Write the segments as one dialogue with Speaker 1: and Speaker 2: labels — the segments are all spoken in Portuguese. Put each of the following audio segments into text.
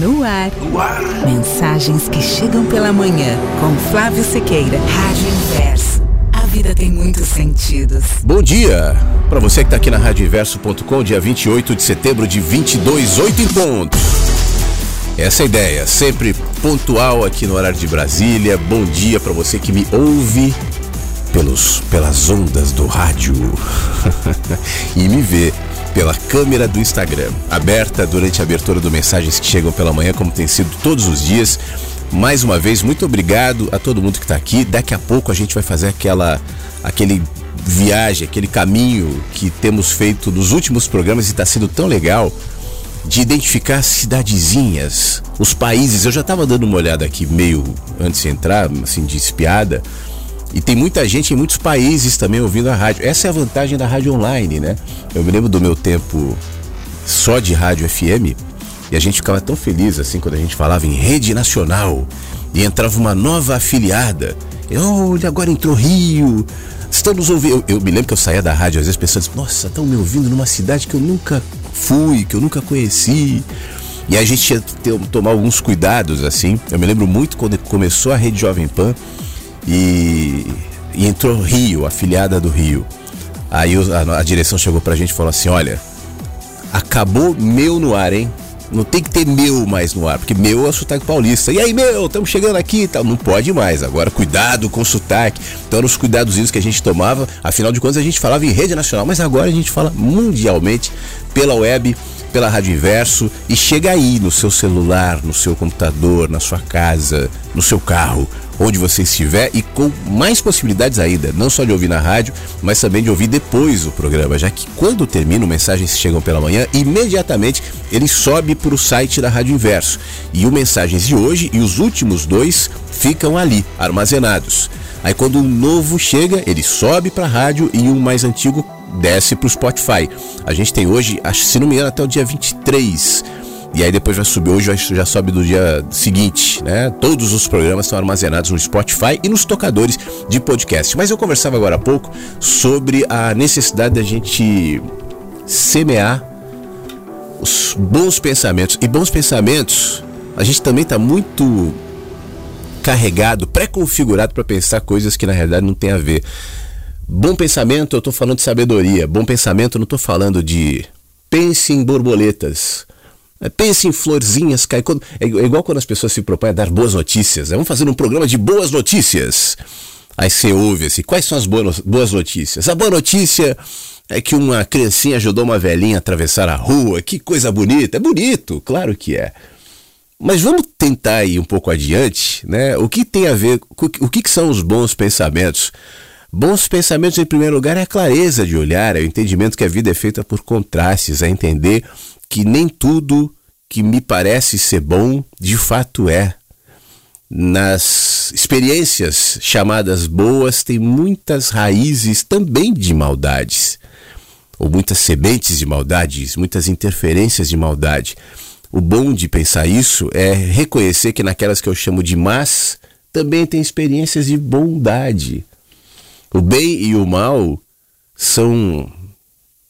Speaker 1: No ar.
Speaker 2: No ar.
Speaker 1: Mensagens que chegam pela manhã com Flávio Sequeira. Rádio Inverso. A vida tem muitos sentidos.
Speaker 2: Bom dia para você que está aqui na radioinverso.com, dia 28 de setembro de 22, 8 em ponto. Essa é a ideia, sempre pontual aqui no horário de Brasília. Bom dia para você que me ouve pelos, pelas ondas do rádio e me vê pela câmera do Instagram, aberta durante a abertura do Mensagens que Chegam pela Manhã, como tem sido todos os dias. Mais uma vez, muito obrigado a todo mundo que está aqui. Daqui a pouco a gente vai fazer aquela, aquele viagem, aquele caminho que temos feito nos últimos programas e está sendo tão legal de identificar cidadezinhas, os países. Eu já estava dando uma olhada aqui meio antes de entrar, assim, de espiada. E tem muita gente em muitos países também ouvindo a rádio. Essa é a vantagem da rádio online, né? Eu me lembro do meu tempo só de rádio FM e a gente ficava tão feliz assim quando a gente falava em rede nacional e entrava uma nova afiliada. Olha, agora entrou Rio. Estamos ouvindo. Eu, eu, me lembro que eu saía da rádio, às vezes pessoas diziam, nossa, estão me ouvindo numa cidade que eu nunca fui, que eu nunca conheci. E a gente tinha que tomar alguns cuidados, assim. Eu me lembro muito quando começou a rede Jovem Pan e, e entrou Rio, afiliada do Rio. Aí a, a direção chegou pra gente e falou assim: olha, acabou meu no ar, hein? Não tem que ter meu mais no ar, porque meu é o sotaque paulista. E aí, meu, estamos chegando aqui e tal. Não pode mais. Agora, cuidado com o sotaque. Então, eram os cuidados que a gente tomava. Afinal de contas, a gente falava em rede nacional, mas agora a gente fala mundialmente pela web, pela Rádio Inverso e chega aí no seu celular, no seu computador, na sua casa, no seu carro onde você estiver e com mais possibilidades ainda, não só de ouvir na rádio, mas também de ouvir depois o programa, já que quando termina, mensagens chegam pela manhã, imediatamente ele sobe para o site da Rádio Inverso. E o Mensagens de hoje e os últimos dois ficam ali, armazenados. Aí quando um novo chega, ele sobe para a rádio e um mais antigo desce para o Spotify. A gente tem hoje, acho, se não me engano, até o dia 23 e aí depois vai subir, hoje já sobe do dia seguinte, né? Todos os programas estão armazenados no Spotify e nos tocadores de podcast. Mas eu conversava agora há pouco sobre a necessidade da gente semear os bons pensamentos. E bons pensamentos, a gente também está muito carregado, pré-configurado para pensar coisas que na realidade não tem a ver. Bom pensamento, eu estou falando de sabedoria. Bom pensamento, eu não estou falando de pense em borboletas. Pense em florzinhas, cai. É, é igual quando as pessoas se propõem a dar boas notícias. Vamos fazer um programa de boas notícias. Aí você ouve assim, quais são as boas notícias? A boa notícia é que uma criancinha ajudou uma velhinha a atravessar a rua. Que coisa bonita. É bonito, claro que é. Mas vamos tentar ir um pouco adiante, né? O que tem a ver, o que, que são os bons pensamentos? Bons pensamentos, em primeiro lugar, é a clareza de olhar, é o entendimento que a vida é feita por contrastes, é entender que nem tudo que me parece ser bom de fato é. Nas experiências chamadas boas, tem muitas raízes também de maldades, ou muitas sementes de maldades, muitas interferências de maldade. O bom de pensar isso é reconhecer que naquelas que eu chamo de más, também tem experiências de bondade. O bem e o mal são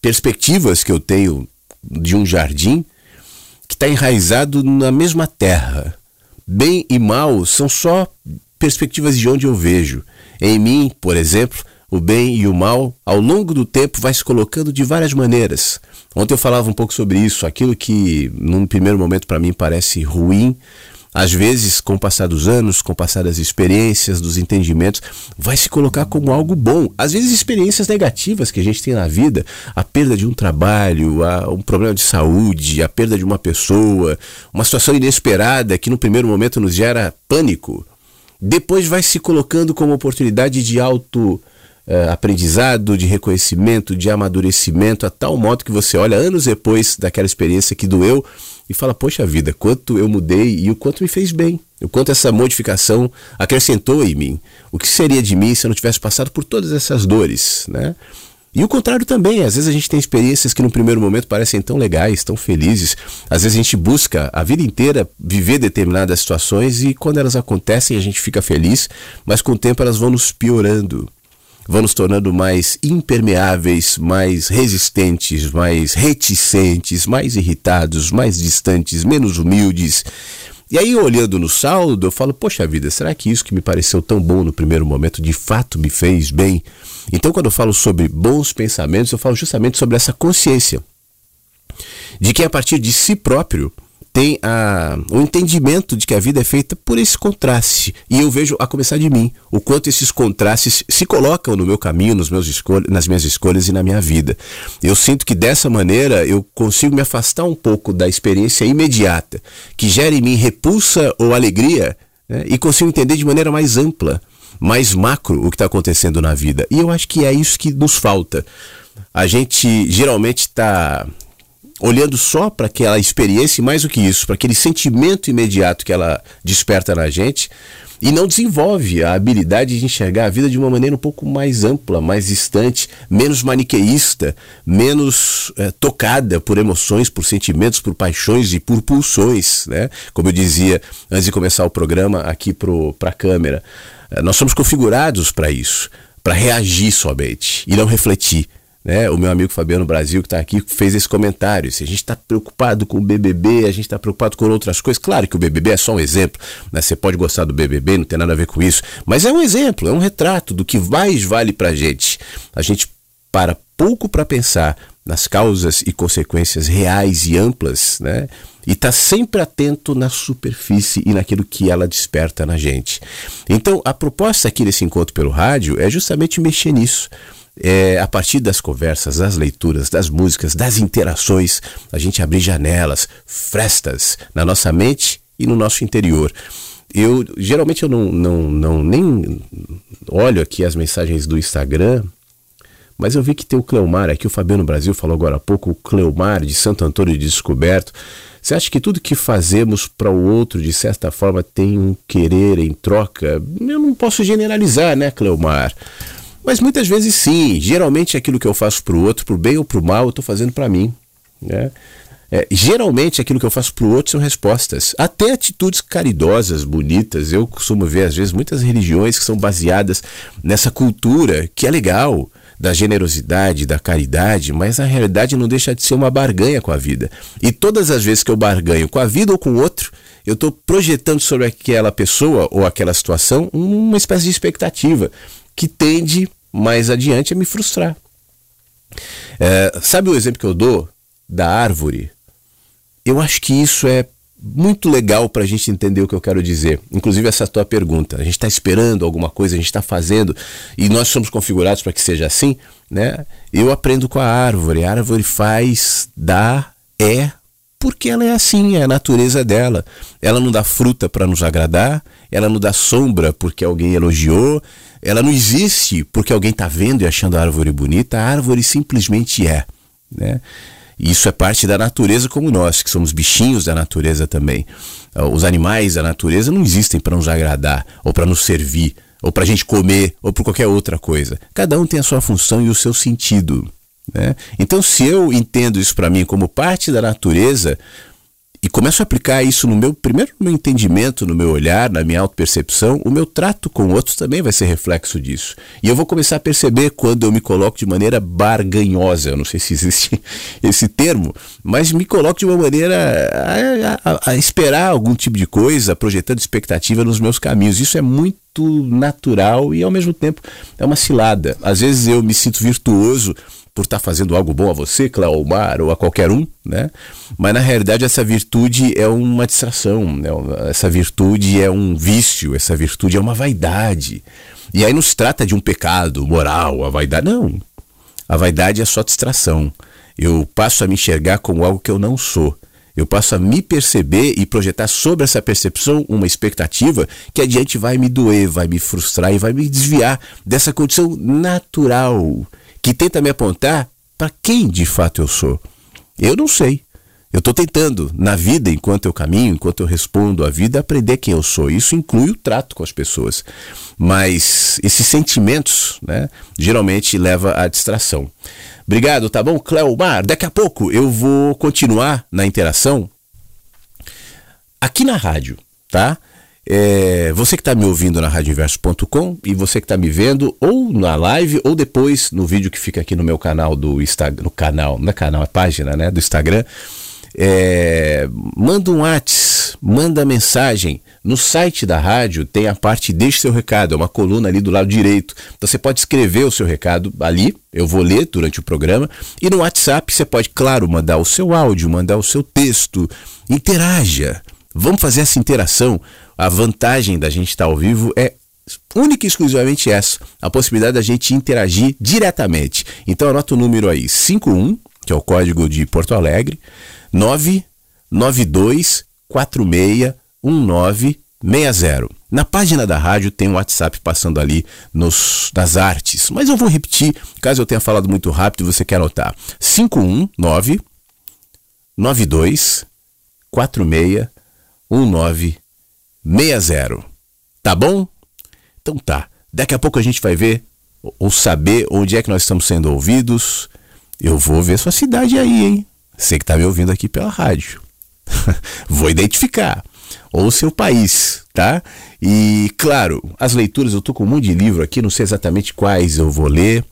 Speaker 2: perspectivas que eu tenho de um jardim que está enraizado na mesma terra. Bem e mal são só perspectivas de onde eu vejo. Em mim, por exemplo, o bem e o mal, ao longo do tempo, vai se colocando de várias maneiras. Ontem eu falava um pouco sobre isso, aquilo que num primeiro momento para mim parece ruim, às vezes, com o passar dos anos, com o passar das experiências, dos entendimentos, vai se colocar como algo bom. Às vezes, experiências negativas que a gente tem na vida, a perda de um trabalho, a, um problema de saúde, a perda de uma pessoa, uma situação inesperada que no primeiro momento nos gera pânico, depois vai se colocando como oportunidade de auto uh, aprendizado, de reconhecimento, de amadurecimento, a tal modo que você olha anos depois daquela experiência que doeu e fala: Poxa vida, quanto eu mudei e o quanto me fez bem, o quanto essa modificação acrescentou em mim. O que seria de mim se eu não tivesse passado por todas essas dores, né? E o contrário também, às vezes a gente tem experiências que no primeiro momento parecem tão legais, tão felizes. Às vezes a gente busca a vida inteira viver determinadas situações e quando elas acontecem a gente fica feliz, mas com o tempo elas vão nos piorando. Vão nos tornando mais impermeáveis, mais resistentes, mais reticentes, mais irritados, mais distantes, menos humildes. E aí, olhando no saldo, eu falo: Poxa vida, será que isso que me pareceu tão bom no primeiro momento de fato me fez bem? Então, quando eu falo sobre bons pensamentos, eu falo justamente sobre essa consciência de que a partir de si próprio tem a, o entendimento de que a vida é feita por esse contraste. E eu vejo, a começar de mim, o quanto esses contrastes se colocam no meu caminho, nos meus nas minhas escolhas e na minha vida. Eu sinto que dessa maneira eu consigo me afastar um pouco da experiência imediata, que gera em mim repulsa ou alegria, né, e consigo entender de maneira mais ampla, mais macro o que está acontecendo na vida. E eu acho que é isso que nos falta. A gente geralmente está olhando só para aquela experiência e mais do que isso, para aquele sentimento imediato que ela desperta na gente e não desenvolve a habilidade de enxergar a vida de uma maneira um pouco mais ampla, mais distante, menos maniqueísta, menos é, tocada por emoções, por sentimentos, por paixões e por pulsões, né? Como eu dizia antes de começar o programa aqui para a câmera, é, nós somos configurados para isso, para reagir somente e não refletir. Né? O meu amigo Fabiano Brasil, que está aqui, fez esse comentário. Se a gente está preocupado com o BBB, a gente está preocupado com outras coisas. Claro que o BBB é só um exemplo. Né? Você pode gostar do BBB, não tem nada a ver com isso. Mas é um exemplo, é um retrato do que mais vale para a gente. A gente para pouco para pensar nas causas e consequências reais e amplas, né? E está sempre atento na superfície e naquilo que ela desperta na gente. Então, a proposta aqui desse encontro pelo rádio é justamente mexer nisso é, a partir das conversas, das leituras, das músicas, das interações, a gente abrir janelas, frestas na nossa mente e no nosso interior. Eu geralmente eu não, não, não nem olho aqui as mensagens do Instagram, mas eu vi que tem o Cleomar aqui, o Fabiano Brasil falou agora há pouco, o Cleomar de Santo Antônio de Descoberto. Você acha que tudo que fazemos para o outro, de certa forma, tem um querer em troca? Eu não posso generalizar, né, Cleomar? Mas muitas vezes sim. Geralmente aquilo que eu faço para o outro, para o bem ou para o mal, eu estou fazendo para mim. Né? É, geralmente aquilo que eu faço para o outro são respostas. Até atitudes caridosas, bonitas. Eu costumo ver, às vezes, muitas religiões que são baseadas nessa cultura que é legal, da generosidade, da caridade, mas na realidade não deixa de ser uma barganha com a vida. E todas as vezes que eu barganho com a vida ou com o outro, eu estou projetando sobre aquela pessoa ou aquela situação uma espécie de expectativa que tende mais adiante a me frustrar. É, sabe o exemplo que eu dou da árvore? Eu acho que isso é muito legal para a gente entender o que eu quero dizer. Inclusive essa tua pergunta. A gente está esperando alguma coisa, a gente está fazendo e nós somos configurados para que seja assim, né? Eu aprendo com a árvore. A árvore faz, dá, é, porque ela é assim, é a natureza dela. Ela não dá fruta para nos agradar, ela não dá sombra porque alguém elogiou, ela não existe porque alguém está vendo e achando a árvore bonita, a árvore simplesmente é. Né? Isso é parte da natureza como nós, que somos bichinhos da natureza também. Ah, os animais da natureza não existem para nos agradar, ou para nos servir, ou para a gente comer, ou por qualquer outra coisa. Cada um tem a sua função e o seu sentido. Né? Então, se eu entendo isso para mim como parte da natureza, e começo a aplicar isso no meu, primeiro no meu entendimento, no meu olhar, na minha autopercepção, o meu trato com outros também vai ser reflexo disso. E eu vou começar a perceber quando eu me coloco de maneira barganhosa, eu não sei se existe esse termo, mas me coloco de uma maneira a, a, a esperar algum tipo de coisa, projetando expectativa nos meus caminhos. Isso é muito natural e ao mesmo tempo é uma cilada. Às vezes eu me sinto virtuoso por estar tá fazendo algo bom a você, Cleomar, ou a qualquer um, né? Mas na realidade essa virtude é uma distração, né? essa virtude é um vício, essa virtude é uma vaidade. E aí não se trata de um pecado moral, a vaidade. Não. A vaidade é só distração. Eu passo a me enxergar como algo que eu não sou. Eu passo a me perceber e projetar sobre essa percepção uma expectativa que adiante vai me doer, vai me frustrar e vai me desviar dessa condição natural que tenta me apontar para quem de fato eu sou. Eu não sei. Eu estou tentando, na vida, enquanto eu caminho, enquanto eu respondo à vida, aprender quem eu sou. Isso inclui o trato com as pessoas. Mas esses sentimentos, né, geralmente leva à distração. Obrigado, tá bom, Cleomar? Daqui a pouco eu vou continuar na interação aqui na rádio, tá? É, você que está me ouvindo na radioinverso.com e você que está me vendo ou na live ou depois no vídeo que fica aqui no meu canal do Instagram, no canal, não é canal, é página, né, do Instagram. É, manda um WhatsApp, manda mensagem. No site da rádio tem a parte Deixe seu recado, é uma coluna ali do lado direito. Então você pode escrever o seu recado ali, eu vou ler durante o programa. E no WhatsApp você pode, claro, mandar o seu áudio, mandar o seu texto. Interaja. Vamos fazer essa interação. A vantagem da gente estar ao vivo é única e exclusivamente essa, a possibilidade da gente interagir diretamente. Então anota o número aí, 51, que é o código de Porto Alegre, 992461960. Na página da rádio tem um WhatsApp passando ali nos, nas artes, mas eu vou repetir, caso eu tenha falado muito rápido e você quer anotar. 519 92 46 1960. Tá bom? Então tá. Daqui a pouco a gente vai ver ou saber onde é que nós estamos sendo ouvidos. Eu vou ver sua cidade aí, hein? Você que está me ouvindo aqui pela rádio. vou identificar. Ou seu país, tá? E claro, as leituras, eu tô com um monte de livro aqui, não sei exatamente quais eu vou ler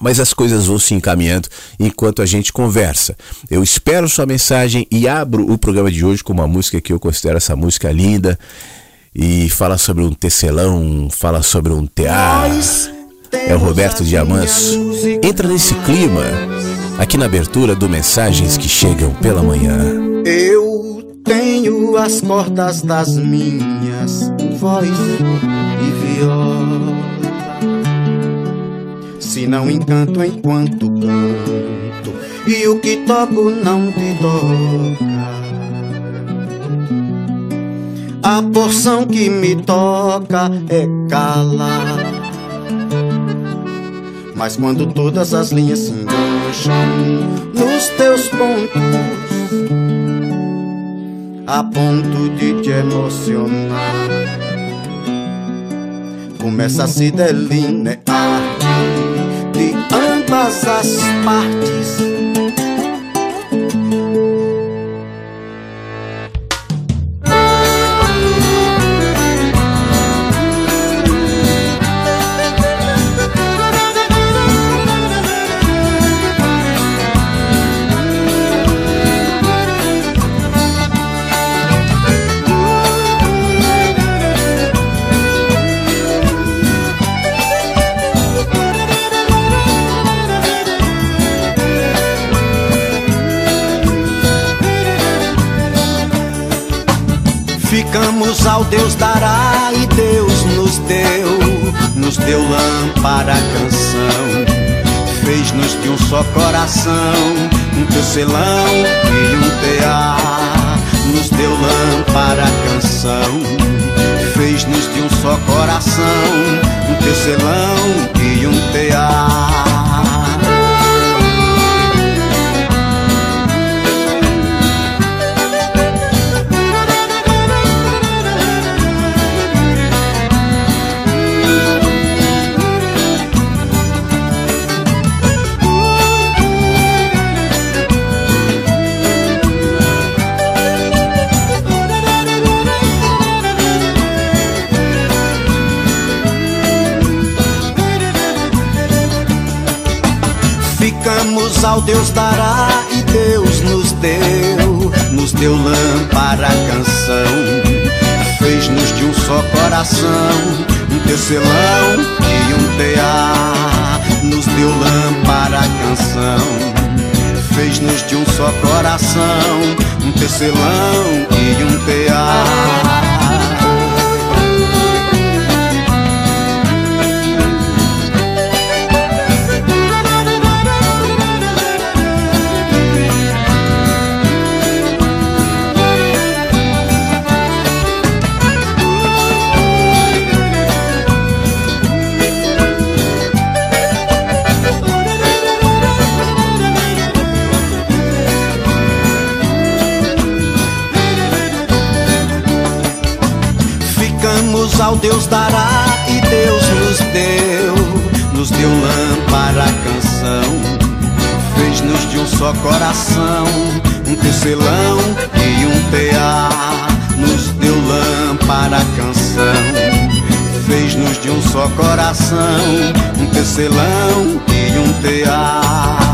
Speaker 2: mas as coisas vão se encaminhando enquanto a gente conversa. Eu espero sua mensagem e abro o programa de hoje com uma música que eu considero essa música linda e fala sobre um tecelão, fala sobre um tear. É o Roberto Diamanso. Entra nesse clima aqui na abertura do Mensagens que Chegam pela Manhã.
Speaker 3: Eu tenho as cordas das minhas voz e viola se não encanto enquanto canto e o que toco não te toca. A porção que me toca é calar. Mas quando todas as linhas se engancham nos teus pontos, a ponto de te emocionar, começa a se delinear ambas as partes Ficamos ao Deus dará e Deus nos deu, nos deu lâmpada canção, fez-nos de um só coração, um tecelão e um tear, nos deu lâmpada canção, fez-nos de um só coração, um tecelão e um tear. Ao Deus dará e Deus nos deu, nos deu lâmpada canção, fez-nos de um só coração, um tecelão e um tear, nos deu lâmpada canção, fez-nos de um só coração, um tecelão e um tear. Graças ao Deus dará e Deus nos deu, nos deu lã para a canção, fez-nos de um só coração, um tecelão e um tear, nos deu lã para a canção, fez-nos de um só coração, um tecelão e um tear.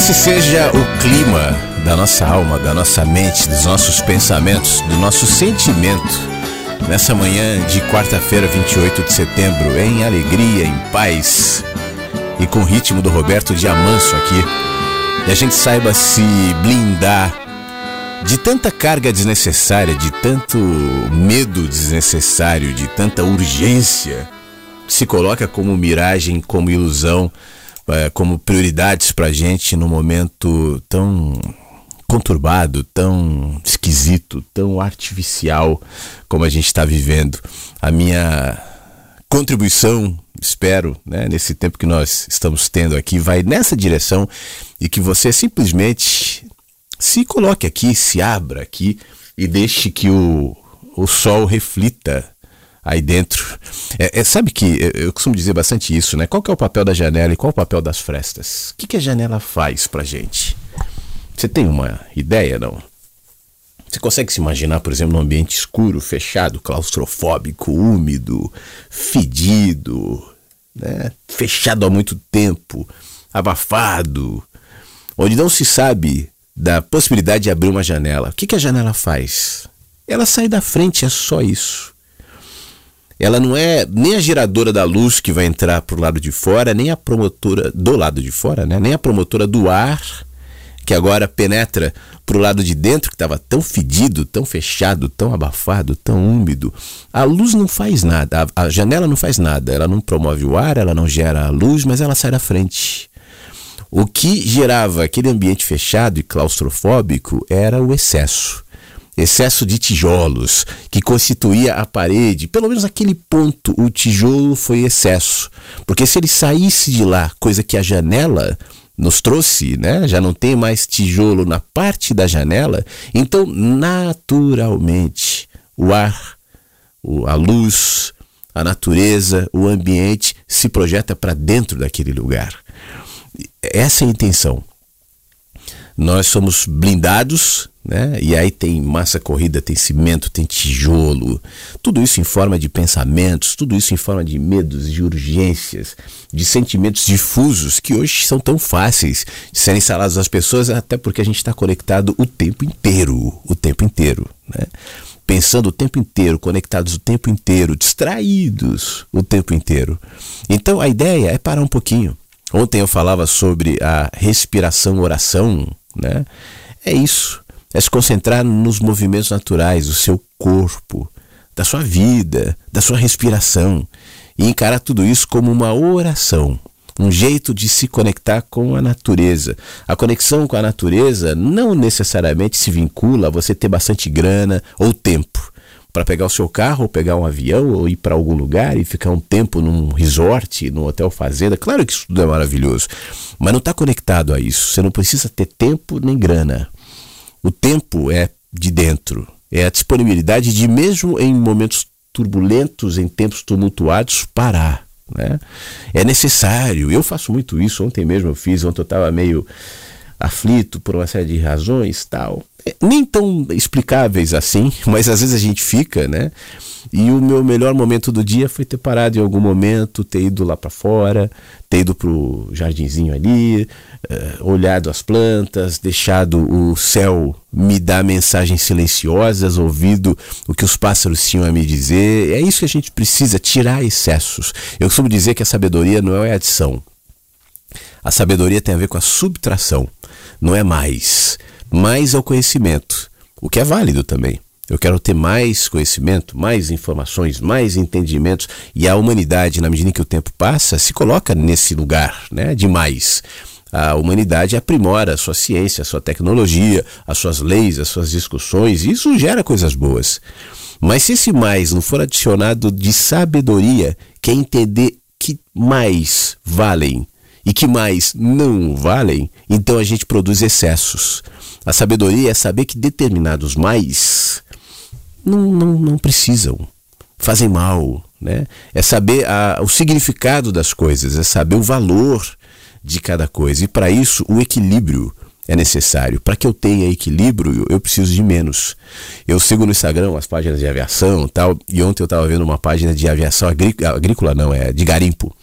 Speaker 2: Esse seja o clima da nossa alma, da nossa mente, dos nossos pensamentos, do nosso sentimento. Nessa manhã de quarta-feira, 28 de setembro, em alegria, em paz e com o ritmo do Roberto Diamanso aqui. E a gente saiba se blindar de tanta carga desnecessária, de tanto medo desnecessário, de tanta urgência, se coloca como miragem, como ilusão é, como prioridades para a gente no momento tão conturbado, tão esquisito, tão artificial como a gente está vivendo. A minha contribuição, espero, né, nesse tempo que nós estamos tendo aqui, vai nessa direção e que você simplesmente se coloque aqui, se abra aqui e deixe que o, o sol reflita aí dentro. É, é, sabe que eu costumo dizer bastante isso, né? Qual que é o papel da janela e qual é o papel das frestas? O que, que a janela faz pra gente? Você tem uma ideia, não? Você consegue se imaginar, por exemplo, num ambiente escuro, fechado, claustrofóbico, úmido, fedido, né? fechado há muito tempo, abafado, onde não se sabe da possibilidade de abrir uma janela. O que, que a janela faz? Ela sai da frente, é só isso ela não é nem a geradora da luz que vai entrar para o lado de fora, nem a promotora do lado de fora, né? nem a promotora do ar que agora penetra para o lado de dentro que estava tão fedido, tão fechado, tão abafado, tão úmido. A luz não faz nada, a, a janela não faz nada, ela não promove o ar, ela não gera a luz, mas ela sai da frente. O que gerava aquele ambiente fechado e claustrofóbico era o excesso excesso de tijolos que constituía a parede, pelo menos aquele ponto, o tijolo foi excesso. Porque se ele saísse de lá, coisa que a janela nos trouxe, né? Já não tem mais tijolo na parte da janela, então naturalmente o ar, a luz, a natureza, o ambiente se projeta para dentro daquele lugar. Essa é a intenção. Nós somos blindados né? E aí tem massa corrida, tem cimento, tem tijolo, tudo isso em forma de pensamentos, tudo isso em forma de medos, de urgências, de sentimentos difusos que hoje são tão fáceis de serem instalados às pessoas, até porque a gente está conectado o tempo inteiro, o tempo inteiro, né? Pensando o tempo inteiro, conectados o tempo inteiro, distraídos o tempo inteiro. Então a ideia é parar um pouquinho. Ontem eu falava sobre a respiração oração, né? É isso é se concentrar nos movimentos naturais do seu corpo, da sua vida, da sua respiração e encarar tudo isso como uma oração, um jeito de se conectar com a natureza. A conexão com a natureza não necessariamente se vincula a você ter bastante grana ou tempo para pegar o seu carro, ou pegar um avião, ou ir para algum lugar e ficar um tempo num resort, num hotel fazenda. Claro que isso tudo é maravilhoso, mas não está conectado a isso. Você não precisa ter tempo nem grana. O tempo é de dentro, é a disponibilidade de, mesmo em momentos turbulentos, em tempos tumultuados, parar. Né? É necessário. Eu faço muito isso. Ontem mesmo eu fiz, ontem eu estava meio aflito por uma série de razões tal. É, nem tão explicáveis assim, mas às vezes a gente fica, né? E o meu melhor momento do dia foi ter parado em algum momento, ter ido lá para fora, ter ido pro jardinzinho ali, uh, olhado as plantas, deixado o céu me dar mensagens silenciosas, ouvido o que os pássaros tinham a me dizer. É isso que a gente precisa, tirar excessos. Eu costumo dizer que a sabedoria não é adição. A sabedoria tem a ver com a subtração, não é mais. Mais é o conhecimento, o que é válido também. Eu quero ter mais conhecimento, mais informações, mais entendimentos. E a humanidade, na medida em que o tempo passa, se coloca nesse lugar né, de mais. A humanidade aprimora a sua ciência, a sua tecnologia, as suas leis, as suas discussões, e isso gera coisas boas. Mas se esse mais não for adicionado de sabedoria, que é entender que mais valem e que mais não valem, então a gente produz excessos. A sabedoria é saber que determinados mais não, não, não precisam. fazem mal, né? É saber a, o significado das coisas, é saber o valor de cada coisa. E para isso, o equilíbrio é necessário. Para que eu tenha equilíbrio, eu preciso de menos. Eu sigo no Instagram as páginas de aviação tal, e ontem eu estava vendo uma página de aviação agrícola, não, é de garimpo,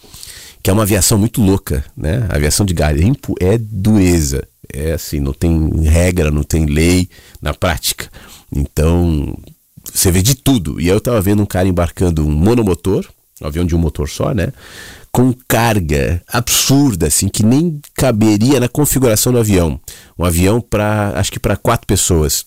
Speaker 2: que é uma aviação muito louca, né? A aviação de garimpo é dureza. É assim, não tem regra, não tem lei na prática. Então, você vê de tudo. E eu estava vendo um cara embarcando um monomotor, um avião de um motor só, né? Com carga absurda, assim, que nem caberia na configuração do avião. Um avião para, acho que para quatro pessoas.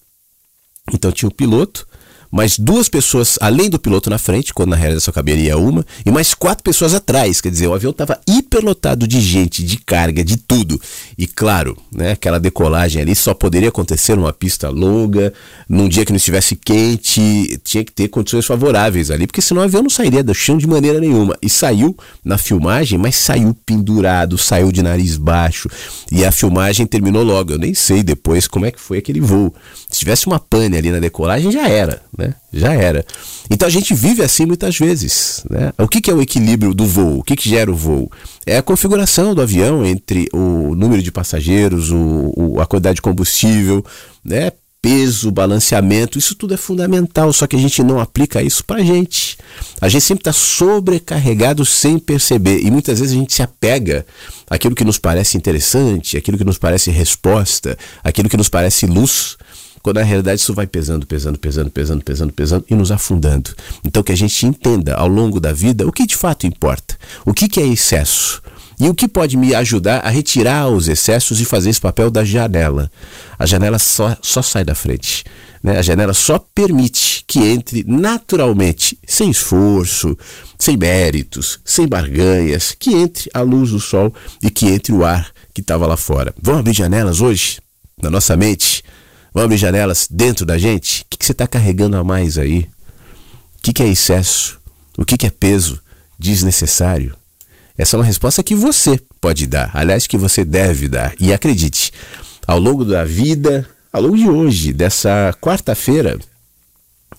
Speaker 2: Então tinha o piloto, mais duas pessoas além do piloto na frente, quando na realidade só caberia uma, e mais quatro pessoas atrás. Quer dizer, o avião estava hiperlotado de gente, de carga, de tudo. E claro, né, aquela decolagem ali só poderia acontecer numa pista longa, num dia que não estivesse quente, tinha que ter condições favoráveis ali, porque senão o avião não sairia do chão de maneira nenhuma. E saiu na filmagem, mas saiu pendurado, saiu de nariz baixo. E a filmagem terminou logo. Eu nem sei depois como é que foi aquele voo. Se tivesse uma pane ali na decolagem, já era né? Já era. Então a gente vive assim muitas vezes. Né? O que, que é o equilíbrio do voo? O que, que gera o voo? É a configuração do avião entre o número de passageiros, o, o, a quantidade de combustível, né? peso, balanceamento, isso tudo é fundamental, só que a gente não aplica isso pra gente. A gente sempre está sobrecarregado sem perceber e muitas vezes a gente se apega àquilo que nos parece interessante, àquilo que nos parece resposta, àquilo que nos parece luz, quando na realidade isso vai pesando, pesando, pesando, pesando, pesando, pesando e nos afundando. Então que a gente entenda ao longo da vida o que de fato importa, o que, que é excesso. E o que pode me ajudar a retirar os excessos e fazer esse papel da janela? A janela só, só sai da frente. Né? A janela só permite que entre naturalmente, sem esforço, sem méritos, sem barganhas, que entre a luz do sol e que entre o ar que estava lá fora. Vamos abrir janelas hoje? Na nossa mente? Vamos abrir janelas dentro da gente? O que, que você está carregando a mais aí? O que, que é excesso? O que, que é peso desnecessário? Essa é uma resposta que você pode dar, aliás, que você deve dar. E acredite, ao longo da vida, ao longo de hoje, dessa quarta-feira,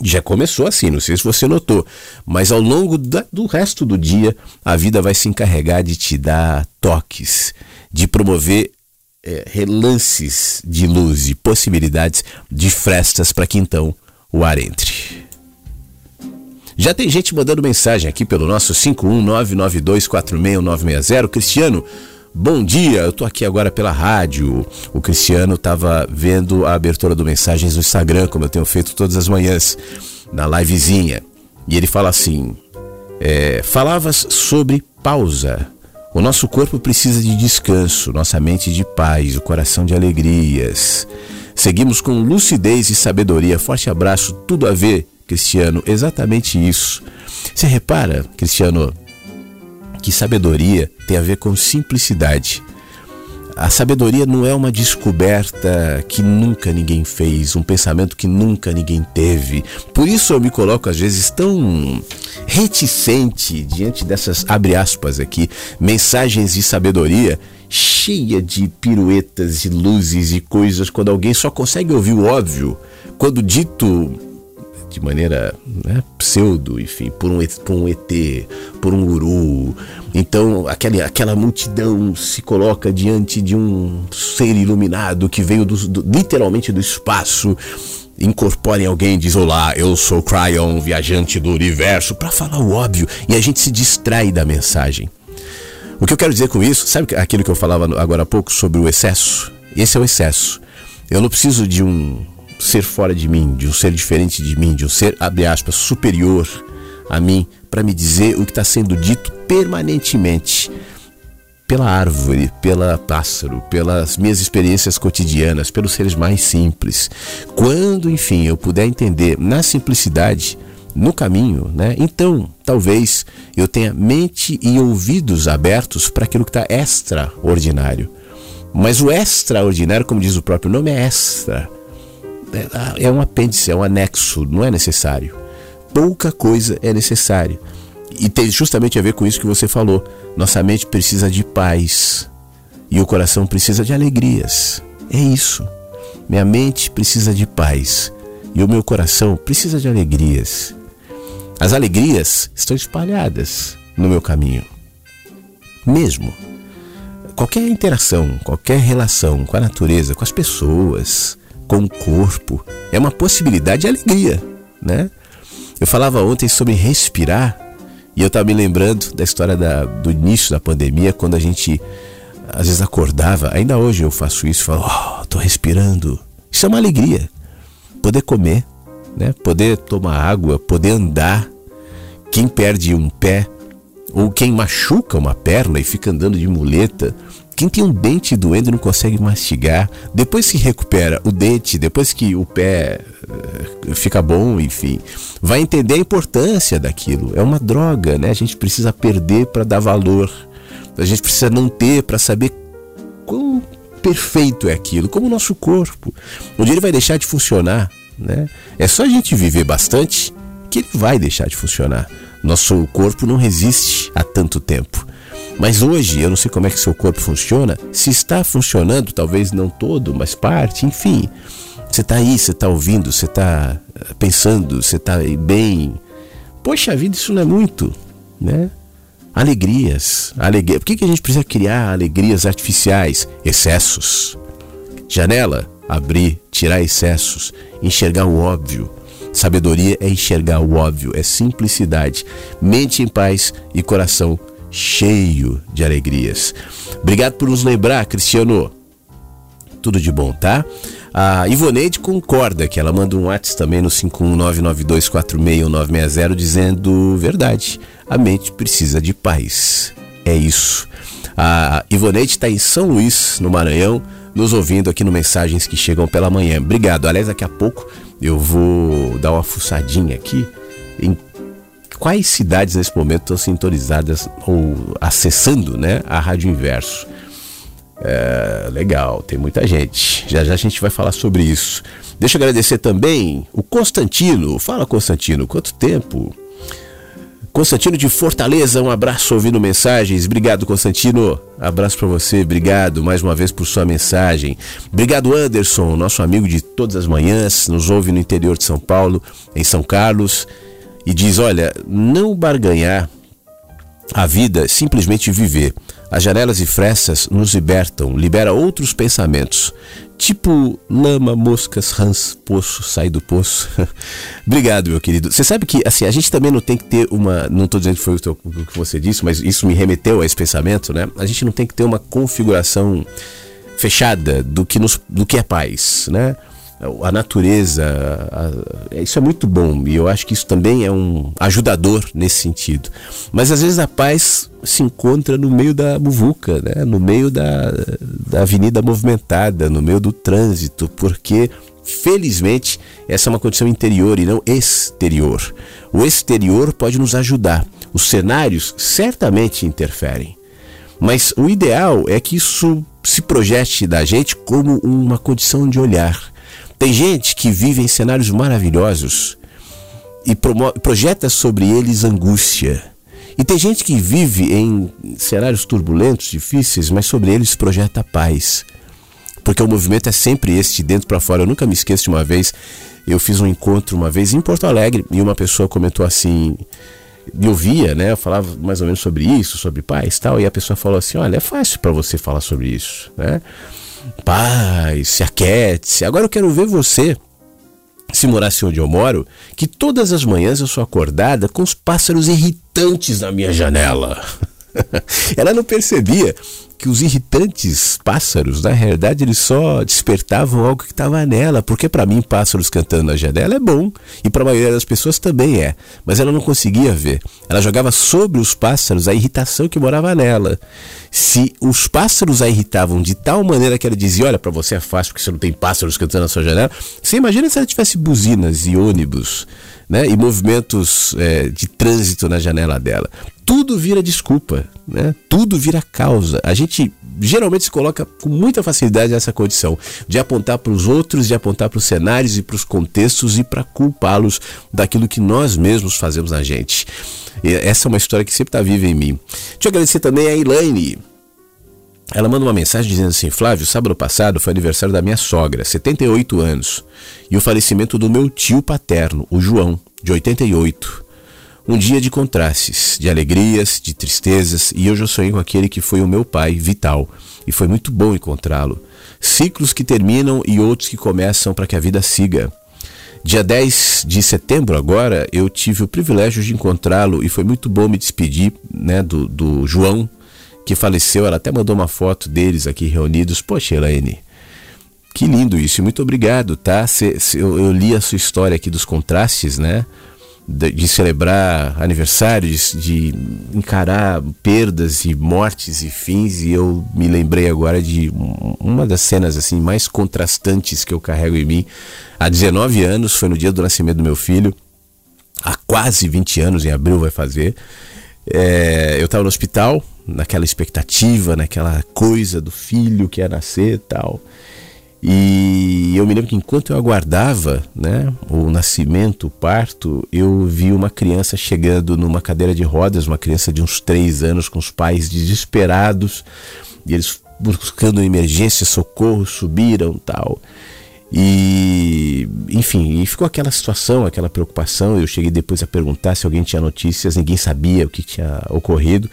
Speaker 2: já começou assim, não sei se você notou, mas ao longo da, do resto do dia, a vida vai se encarregar de te dar toques, de promover é, relances de luz e possibilidades de frestas para que então o ar entre. Já tem gente mandando mensagem aqui pelo nosso 51992461960. Cristiano, bom dia. Eu tô aqui agora pela rádio. O Cristiano estava vendo a abertura do Mensagens no Instagram, como eu tenho feito todas as manhãs, na livezinha. E ele fala assim: é, falavas sobre pausa. O nosso corpo precisa de descanso, nossa mente de paz, o coração de alegrias. Seguimos com lucidez e sabedoria. Forte abraço, tudo a ver, Cristiano, exatamente isso. Você repara, Cristiano, que sabedoria tem a ver com simplicidade. A sabedoria não é uma descoberta que nunca ninguém fez, um pensamento que nunca ninguém teve. Por isso eu me coloco às vezes tão reticente diante dessas, abre aspas aqui, mensagens de sabedoria cheia de piruetas e luzes e coisas quando alguém só consegue ouvir o óbvio, quando dito de maneira né, pseudo, enfim, por um, por um ET, por um guru. Então, aquela, aquela multidão se coloca diante de um ser iluminado que veio do, do, literalmente do espaço. Incorpora em alguém e diz: Olá, eu sou Cryon, viajante do universo, para falar o óbvio e a gente se distrai da mensagem. O que eu quero dizer com isso, sabe aquilo que eu falava agora há pouco sobre o excesso? Esse é o excesso. Eu não preciso de um ser fora de mim, de um ser diferente de mim, de um ser, abre aspas, superior a mim, para me dizer o que está sendo dito permanentemente pela árvore, pela pássaro, pelas minhas experiências cotidianas, pelos seres mais simples. Quando, enfim, eu puder entender na simplicidade, no caminho, né? Então, talvez eu tenha mente e ouvidos abertos para aquilo que está extraordinário. Mas o extraordinário, como diz o próprio nome, é extra é, é um apêndice, é um anexo, não é necessário. Pouca coisa é necessário. E tem justamente a ver com isso que você falou. Nossa mente precisa de paz e o coração precisa de alegrias. É isso. Minha mente precisa de paz e o meu coração precisa de alegrias. As alegrias estão espalhadas no meu caminho. Mesmo. Qualquer interação, qualquer relação com a natureza, com as pessoas, com o corpo, é uma possibilidade de alegria, né? Eu falava ontem sobre respirar e eu estava me lembrando da história da, do início da pandemia, quando a gente às vezes acordava, ainda hoje eu faço isso, falo, oh, tô respirando. Isso é uma alegria. Poder comer, né? Poder tomar água, poder andar. Quem perde um pé ou quem machuca uma perna e fica andando de muleta, quem tem um dente doendo não consegue mastigar, depois que recupera o dente, depois que o pé uh, fica bom, enfim, vai entender a importância daquilo. É uma droga, né? A gente precisa perder para dar valor. A gente precisa não ter para saber quão perfeito é aquilo, como o nosso corpo. Dia ele vai deixar de funcionar, né? É só a gente viver bastante que ele vai deixar de funcionar. Nosso corpo não resiste a tanto tempo. Mas hoje, eu não sei como é que seu corpo funciona. Se está funcionando, talvez não todo, mas parte, enfim. Você está aí, você está ouvindo, você está eh, pensando, você está bem. Poxa vida, isso não é muito, né? Alegrias, alegria. Por que, que a gente precisa criar alegrias artificiais? Excessos. Janela, abrir, tirar excessos, enxergar o óbvio. Sabedoria é enxergar o óbvio, é simplicidade. Mente em paz e coração cheio de alegrias. Obrigado por nos lembrar, Cristiano. Tudo de bom, tá? A Ivoneide concorda que ela manda um WhatsApp também no 51992461960 dizendo verdade. A mente precisa de paz. É isso. A Ivoneide está em São Luís, no Maranhão, nos ouvindo aqui no Mensagens que Chegam pela Manhã. Obrigado. Aliás, daqui a pouco eu vou dar uma fuçadinha aqui quais cidades nesse momento estão sintonizadas ou acessando né, a Rádio Inverso. É, legal, tem muita gente. Já já a gente vai falar sobre isso. Deixa eu agradecer também o Constantino. Fala, Constantino, quanto tempo? Constantino de Fortaleza, um abraço ouvindo mensagens. Obrigado, Constantino. Abraço para você, obrigado mais uma vez por sua mensagem. Obrigado, Anderson, nosso amigo de todas as manhãs, nos ouve no interior de São Paulo, em São Carlos, e diz: Olha, não barganhar a vida, simplesmente viver. As janelas e frestas nos libertam, libera outros pensamentos. Tipo lama, moscas, rãs, poço, sai do poço. Obrigado, meu querido. Você sabe que assim, a gente também não tem que ter uma. Não estou dizendo que foi o, teu, o que você disse, mas isso me remeteu a esse pensamento, né? A gente não tem que ter uma configuração fechada do que, nos, do que é paz, né? A natureza, a, isso é muito bom e eu acho que isso também é um ajudador nesse sentido. Mas às vezes a paz se encontra no meio da muvuca, né? no meio da, da avenida movimentada, no meio do trânsito, porque felizmente essa é uma condição interior e não exterior. O exterior pode nos ajudar, os cenários certamente interferem. Mas o ideal é que isso se projete da gente como uma condição de olhar tem gente que vive em cenários maravilhosos e projeta sobre eles angústia. E tem gente que vive em cenários turbulentos, difíceis, mas sobre eles projeta paz. Porque o movimento é sempre esse, de dentro para fora. Eu nunca me esqueço de uma vez, eu fiz um encontro uma vez em Porto Alegre e uma pessoa comentou assim, me ouvia, né? Eu falava mais ou menos sobre isso, sobre paz e tal, e a pessoa falou assim: "Olha, é fácil para você falar sobre isso, né? Paz, se aquete. Agora eu quero ver você, se morasse onde eu moro, que todas as manhãs eu sou acordada com os pássaros irritantes na minha janela. Ela não percebia que os irritantes pássaros, na realidade, eles só despertavam algo que estava nela, porque para mim pássaros cantando na janela é bom e para a maioria das pessoas também é, mas ela não conseguia ver. Ela jogava sobre os pássaros a irritação que morava nela. Se os pássaros a irritavam de tal maneira que ela dizia: Olha, para você é fácil porque você não tem pássaros cantando na sua janela. Você imagina se ela tivesse buzinas e ônibus né, e movimentos é, de trânsito na janela dela. Tudo vira desculpa, né? tudo vira causa. A gente geralmente se coloca com muita facilidade nessa condição de apontar para os outros, de apontar para os cenários e para os contextos e para culpá-los daquilo que nós mesmos fazemos na gente. E essa é uma história que sempre está viva em mim. Deixa eu agradecer também a Elaine. Ela manda uma mensagem dizendo assim: Flávio, sábado passado foi aniversário da minha sogra, 78 anos, e o falecimento do meu tio paterno, o João, de 88. Um dia de contrastes, de alegrias, de tristezas, e hoje eu sonhei com aquele que foi o meu pai, Vital, e foi muito bom encontrá-lo. Ciclos que terminam e outros que começam para que a vida siga. Dia 10 de setembro, agora, eu tive o privilégio de encontrá-lo e foi muito bom me despedir né, do, do João, que faleceu. Ela até mandou uma foto deles aqui reunidos. Poxa, Elaine, que lindo isso, muito obrigado, tá? Cê, cê, eu, eu, li a sua história aqui dos contrastes, né? De, de celebrar aniversários, de encarar perdas e mortes e fins, e eu me lembrei agora de uma das cenas assim mais contrastantes que eu carrego em mim. Há 19 anos, foi no dia do nascimento do meu filho, há quase 20 anos, em abril vai fazer. É, eu estava no hospital, naquela expectativa, naquela coisa do filho que ia nascer e tal. E eu me lembro que enquanto eu aguardava né, o nascimento, o parto, eu vi uma criança chegando numa cadeira de rodas, uma criança de uns três anos, com os pais desesperados, e eles buscando emergência, socorro, subiram tal. E, enfim, e ficou aquela situação, aquela preocupação. Eu cheguei depois a perguntar se alguém tinha notícias, ninguém sabia o que tinha ocorrido.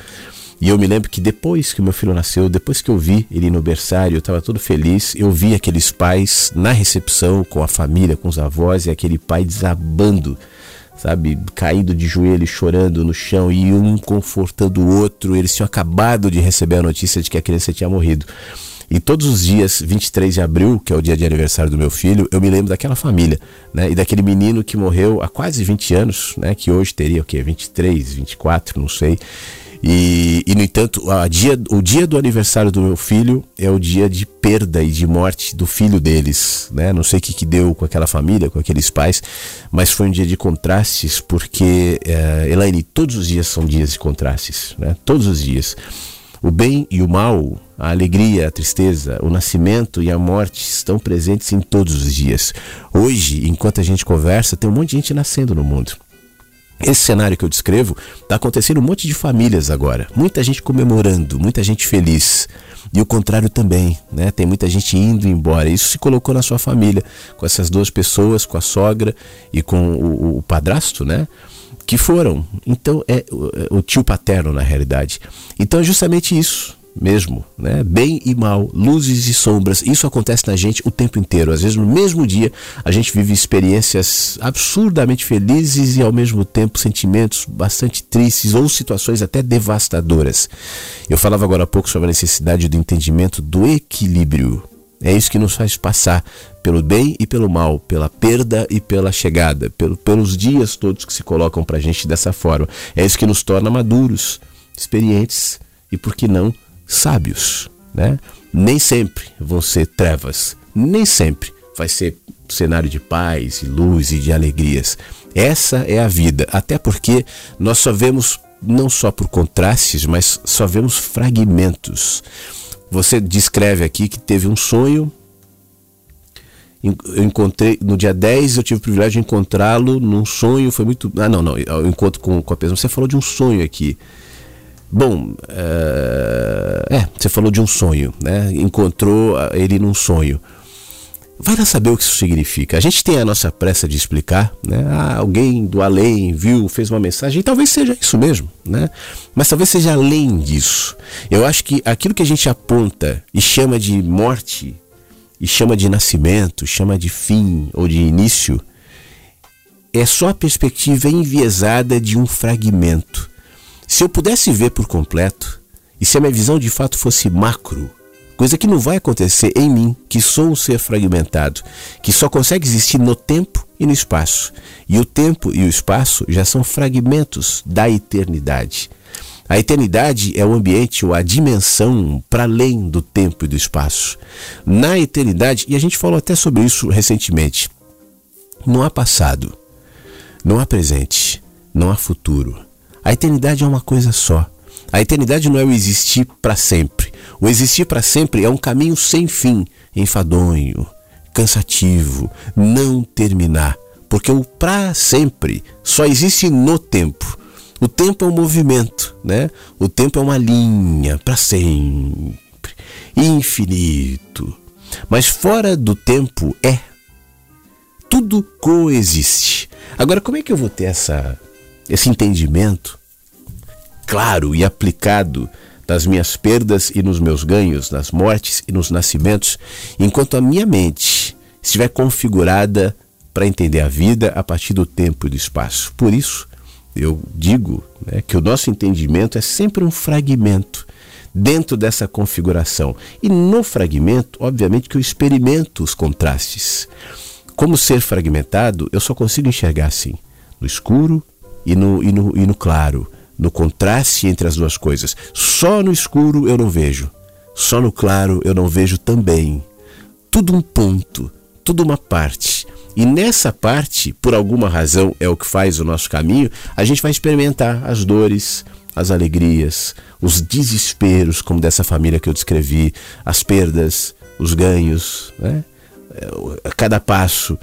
Speaker 2: E eu me lembro que depois que o meu filho nasceu, depois que eu vi ele no berçário, eu estava todo feliz. Eu vi aqueles pais na recepção, com a família, com os avós, e aquele pai desabando, sabe, caído de joelho, chorando no chão, e um confortando o outro. Eles tinham acabado de receber a notícia de que a criança tinha morrido. E todos os dias, 23 de abril, que é o dia de aniversário do meu filho, eu me lembro daquela família, né? E daquele menino que morreu há quase 20 anos, né? Que hoje teria o quê? 23, 24, não sei. E, e no entanto, dia, o dia do aniversário do meu filho é o dia de perda e de morte do filho deles. Né? Não sei o que, que deu com aquela família, com aqueles pais, mas foi um dia de contrastes, porque, é, Elaine, todos os dias são dias de contrastes. Né? Todos os dias. O bem e o mal, a alegria, a tristeza, o nascimento e a morte estão presentes em todos os dias. Hoje, enquanto a gente conversa, tem um monte de gente nascendo no mundo. Esse cenário que eu descrevo está acontecendo um monte de famílias agora. Muita gente comemorando, muita gente feliz. E o contrário também, né? Tem muita gente indo embora. Isso se colocou na sua família, com essas duas pessoas, com a sogra e com o, o padrasto, né? Que foram. Então é o, é o tio paterno na realidade. Então é justamente isso mesmo, né? Bem e mal, luzes e sombras. Isso acontece na gente o tempo inteiro. Às vezes no mesmo dia a gente vive experiências absurdamente felizes e ao mesmo tempo sentimentos bastante tristes ou situações até devastadoras. Eu falava agora há pouco sobre a necessidade do entendimento do equilíbrio. É isso que nos faz passar pelo bem e pelo mal, pela perda e pela chegada, pelo, pelos dias todos que se colocam para a gente dessa forma. É isso que nos torna maduros, experientes e, por que não, sábios, né? Nem sempre vão ser trevas, nem sempre vai ser cenário de paz e luz e de alegrias. Essa é a vida, até porque nós só vemos não só por contrastes, mas só vemos fragmentos. Você descreve aqui que teve um sonho. Eu encontrei no dia 10, eu tive o privilégio de encontrá-lo num sonho. Foi muito. Ah, não, não. O encontro com, com a pessoa. Você falou de um sonho aqui. Bom, uh, é, você falou de um sonho, né? Encontrou ele num sonho. Vai lá saber o que isso significa. A gente tem a nossa pressa de explicar, né? Ah, alguém do além viu, fez uma mensagem, e talvez seja isso mesmo, né? Mas talvez seja além disso. Eu acho que aquilo que a gente aponta e chama de morte, e chama de nascimento, chama de fim ou de início, é só a perspectiva enviesada de um fragmento se eu pudesse ver por completo, e se a minha visão de fato fosse macro, coisa que não vai acontecer em mim, que sou um ser fragmentado, que só consegue existir no tempo e no espaço. E o tempo e o espaço já são fragmentos da eternidade. A eternidade é o ambiente ou a dimensão para além do tempo e do espaço. Na eternidade, e a gente falou até sobre isso recentemente, não há passado, não há presente, não há futuro. A eternidade é uma coisa só. A eternidade não é o existir para sempre. O existir para sempre é um caminho sem fim, enfadonho, cansativo, não terminar. Porque o para sempre só existe no tempo. O tempo é um movimento, né? O tempo é uma linha para sempre, infinito. Mas fora do tempo é. Tudo coexiste. Agora, como é que eu vou ter essa esse entendimento claro e aplicado nas minhas perdas e nos meus ganhos, nas mortes e nos nascimentos, enquanto a minha mente estiver configurada para entender a vida a partir do tempo e do espaço. Por isso, eu digo né, que o nosso entendimento é sempre um fragmento dentro dessa configuração. E no fragmento, obviamente, que eu experimento os contrastes. Como ser fragmentado, eu só consigo enxergar assim, no escuro e no, e no, e no claro no contraste entre as duas coisas. Só no escuro eu não vejo, só no claro eu não vejo também. Tudo um ponto, tudo uma parte. E nessa parte, por alguma razão, é o que faz o nosso caminho, a gente vai experimentar as dores, as alegrias, os desesperos, como dessa família que eu descrevi, as perdas, os ganhos, né? cada passo,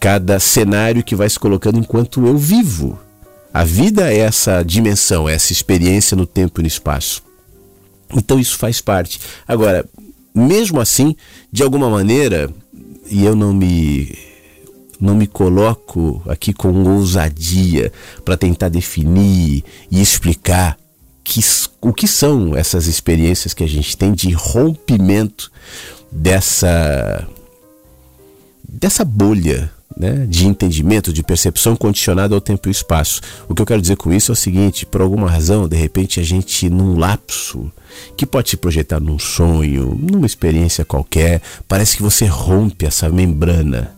Speaker 2: cada cenário que vai se colocando enquanto eu vivo. A vida é essa dimensão, essa experiência no tempo e no espaço. Então isso faz parte. Agora, mesmo assim, de alguma maneira, e eu não me não me coloco aqui com ousadia para tentar definir e explicar que, o que são essas experiências que a gente tem de rompimento dessa dessa bolha né, de entendimento, de percepção condicionada ao tempo e espaço. O que eu quero dizer com isso é o seguinte: por alguma razão, de repente, a gente, num lapso, que pode se projetar num sonho, numa experiência qualquer, parece que você rompe essa membrana,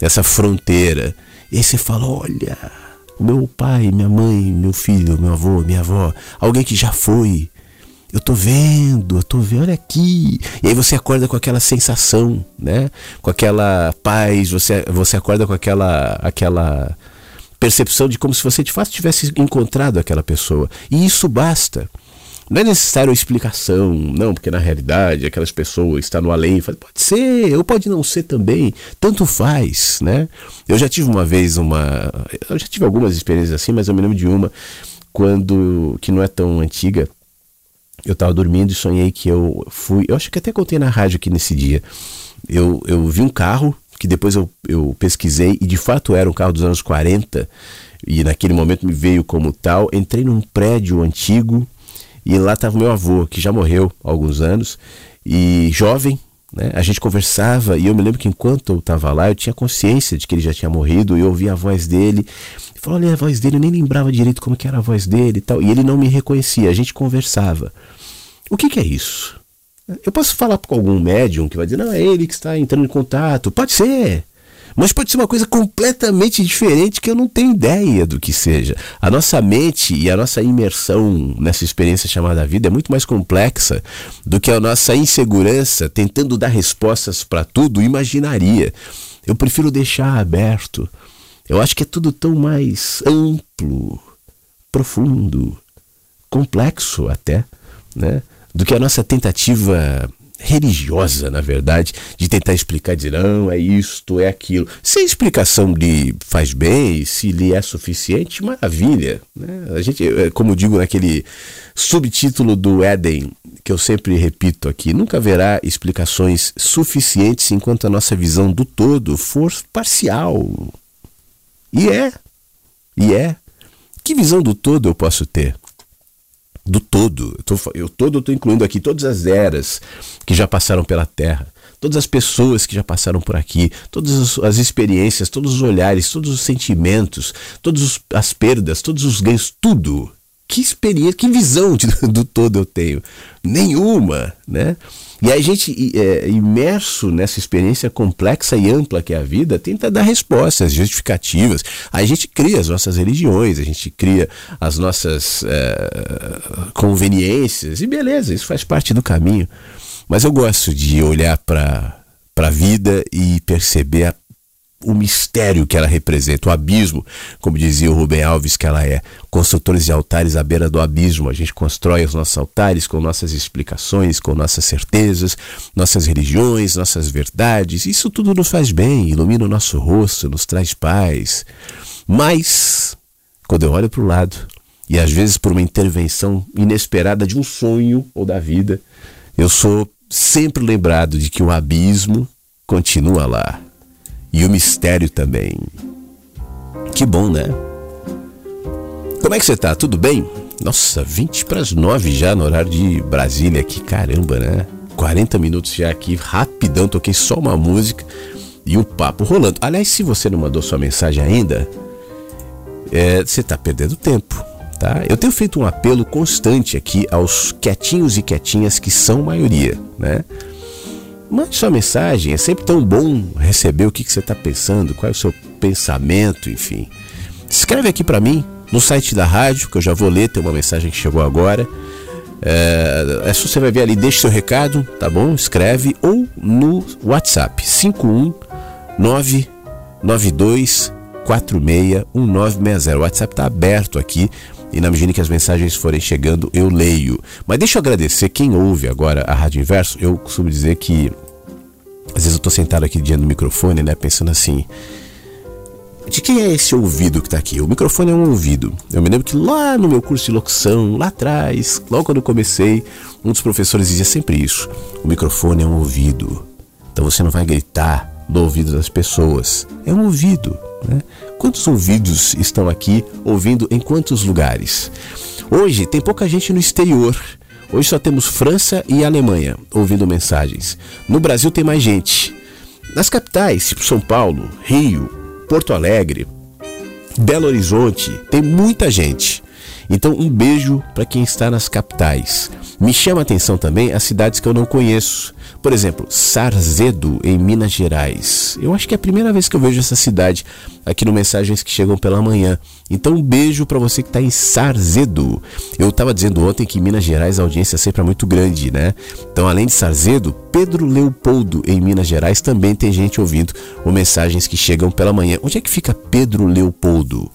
Speaker 2: essa fronteira, e aí você fala: olha, meu pai, minha mãe, meu filho, meu avô, minha avó, alguém que já foi, eu tô vendo, eu tô vendo, olha aqui. E aí você acorda com aquela sensação, né? Com aquela paz, você, você acorda com aquela, aquela percepção de como se você de fato tivesse encontrado aquela pessoa. E isso basta. Não é necessário explicação, não, porque na realidade aquelas pessoas estão no além. Pode ser, ou pode não ser também. Tanto faz, né? Eu já tive uma vez uma. Eu já tive algumas experiências assim, mas eu me lembro de uma quando. que não é tão antiga eu estava dormindo e sonhei que eu fui. Eu acho que até contei na rádio aqui nesse dia. Eu, eu vi um carro que depois eu, eu pesquisei e de fato era um carro dos anos 40 e naquele momento me veio como tal. Entrei num prédio antigo e lá estava meu avô, que já morreu há alguns anos, e jovem. Né? A gente conversava e eu me lembro que enquanto eu estava lá eu tinha consciência de que ele já tinha morrido e eu ouvia a voz dele. Falou, olha a voz dele, eu nem lembrava direito como que era a voz dele e tal. E ele não me reconhecia, a gente conversava. O que, que é isso? Eu posso falar com algum médium que vai dizer, não, é ele que está entrando em contato. Pode ser. Mas pode ser uma coisa completamente diferente que eu não tenho ideia do que seja. A nossa mente e a nossa imersão nessa experiência chamada vida é muito mais complexa do que a nossa insegurança tentando dar respostas para tudo imaginaria. Eu prefiro deixar aberto. Eu acho que é tudo tão mais amplo, profundo, complexo até, né? do que a nossa tentativa religiosa, na verdade, de tentar explicar, dizer, não, é isto, é aquilo. Se a explicação lhe faz bem, se lhe é suficiente, maravilha. Né? A gente, é, como digo naquele subtítulo do Éden, que eu sempre repito aqui, nunca haverá explicações suficientes enquanto a nossa visão do todo for parcial. E é. E é. Que visão do todo eu posso ter? Do todo. Eu, tô, eu todo estou incluindo aqui todas as eras que já passaram pela Terra, todas as pessoas que já passaram por aqui, todas as, experiências, todos os olhares, todos os sentimentos, todas as perdas, todos os ganhos, tudo. Que experiência, que visão de, do todo eu tenho? Nenhuma, né? E a gente, é, imerso nessa experiência complexa e ampla que é a vida, tenta dar respostas justificativas. A gente cria as nossas religiões, a gente cria as nossas é, conveniências, e beleza, isso faz parte do caminho. Mas eu gosto de olhar para a vida e perceber a o mistério que ela representa, o abismo, como dizia o Rubem Alves que ela é. Construtores de altares à beira do abismo. A gente constrói os nossos altares com nossas explicações, com nossas certezas, nossas religiões, nossas verdades. Isso tudo nos faz bem, ilumina o nosso rosto, nos traz paz. Mas, quando eu olho para o lado, e às vezes por uma intervenção inesperada de um sonho ou da vida, eu sou sempre lembrado de que o abismo continua lá e o mistério também. Que bom, né? Como é que você tá? Tudo bem? Nossa, 20 para as 9 já no horário de Brasília aqui, caramba, né? 40 minutos já aqui, rapidão, toquei só uma música e o papo rolando. Aliás, se você não mandou sua mensagem ainda, é, você tá perdendo tempo, tá? Eu tenho feito um apelo constante aqui aos quietinhos e quietinhas que são maioria, né? Mande sua mensagem, é sempre tão bom receber o que, que você está pensando, qual é o seu pensamento, enfim. Escreve aqui para mim no site da rádio, que eu já vou ler, tem uma mensagem que chegou agora. É, é só você vai ver ali, deixa seu recado, tá bom? Escreve ou no WhatsApp 51992 461960. O WhatsApp tá aberto aqui e na medida que as mensagens forem chegando, eu leio. Mas deixa eu agradecer quem ouve agora a Rádio Inverso. Eu costumo dizer que às vezes eu tô sentado aqui diante do microfone, né, pensando assim, de quem é esse ouvido que está aqui? O microfone é um ouvido. Eu me lembro que lá no meu curso de locução, lá atrás, logo quando eu comecei, um dos professores dizia sempre isso: o microfone é um ouvido. Então você não vai gritar no ouvido das pessoas. É um ouvido. Né? Quantos ouvidos estão aqui ouvindo em quantos lugares? Hoje tem pouca gente no exterior. Hoje só temos França e Alemanha ouvindo mensagens. No Brasil tem mais gente. Nas capitais, tipo São Paulo, Rio, Porto Alegre, Belo Horizonte, tem muita gente. Então, um beijo para quem está nas capitais. Me chama a atenção também as cidades que eu não conheço. Por exemplo, Sarzedo, em Minas Gerais. Eu acho que é a primeira vez que eu vejo essa cidade aqui no Mensagens que Chegam pela Manhã. Então, um beijo para você que está em Sarzedo. Eu estava dizendo ontem que em Minas Gerais a audiência sempre é muito grande, né? Então, além de Sarzedo, Pedro Leopoldo, em Minas Gerais, também tem gente ouvindo o Mensagens que Chegam pela Manhã. Onde é que fica Pedro Leopoldo?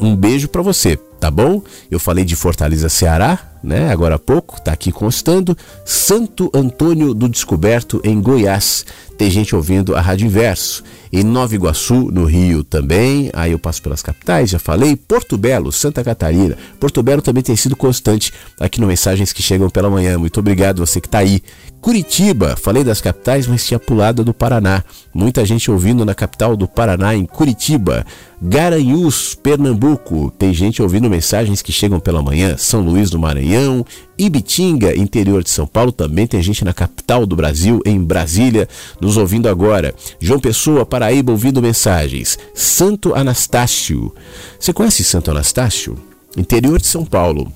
Speaker 2: Um beijo para você, tá bom? Eu falei de Fortaleza, Ceará, né? Agora há pouco, tá aqui constando. Santo Antônio do Descoberto, em Goiás. Tem gente ouvindo a Rádio Inverso. Em Nova Iguaçu, no Rio também. Aí eu passo pelas capitais, já falei. Porto Belo, Santa Catarina. Porto Belo também tem sido constante aqui no Mensagens que Chegam pela Manhã. Muito obrigado você que está aí. Curitiba, falei das capitais, mas tinha pulada do Paraná. Muita gente ouvindo na capital do Paraná, em Curitiba. Garanhuns, Pernambuco. Tem gente ouvindo mensagens que chegam pela manhã. São Luís do Maranhão, Ibitinga, interior de São Paulo. Também tem gente na capital do Brasil, em Brasília, nos ouvindo agora. João Pessoa, Paraíba, ouvindo mensagens. Santo Anastácio. Você conhece Santo Anastácio? Interior de São Paulo.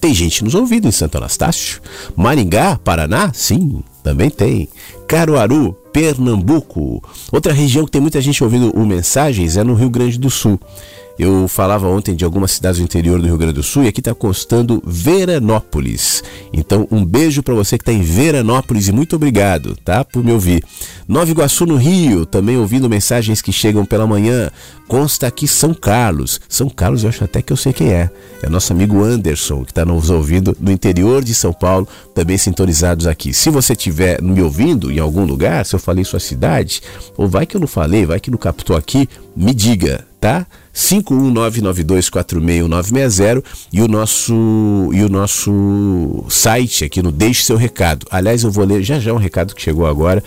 Speaker 2: Tem gente nos ouvindo em Santo Anastácio. Maringá, Paraná? Sim, também tem. Caruaru, Pernambuco. Outra região que tem muita gente ouvindo o Mensagens é no Rio Grande do Sul. Eu falava ontem de algumas cidades do interior do Rio Grande do Sul e aqui está constando Veranópolis. Então, um beijo para você que está em Veranópolis e muito obrigado, tá, por me ouvir. Nova Iguaçu no Rio, também ouvindo mensagens que chegam pela manhã. Consta aqui São Carlos. São Carlos, eu acho até que eu sei quem é. É nosso amigo Anderson, que está nos ouvindo no interior de São Paulo, também sintonizados aqui. Se você estiver me ouvindo em algum lugar, se eu falei sua cidade, ou vai que eu não falei, vai que não captou aqui, me diga, tá? 51992461960 e o nosso e o nosso site aqui no Deixe seu recado. Aliás, eu vou ler já já um recado que chegou agora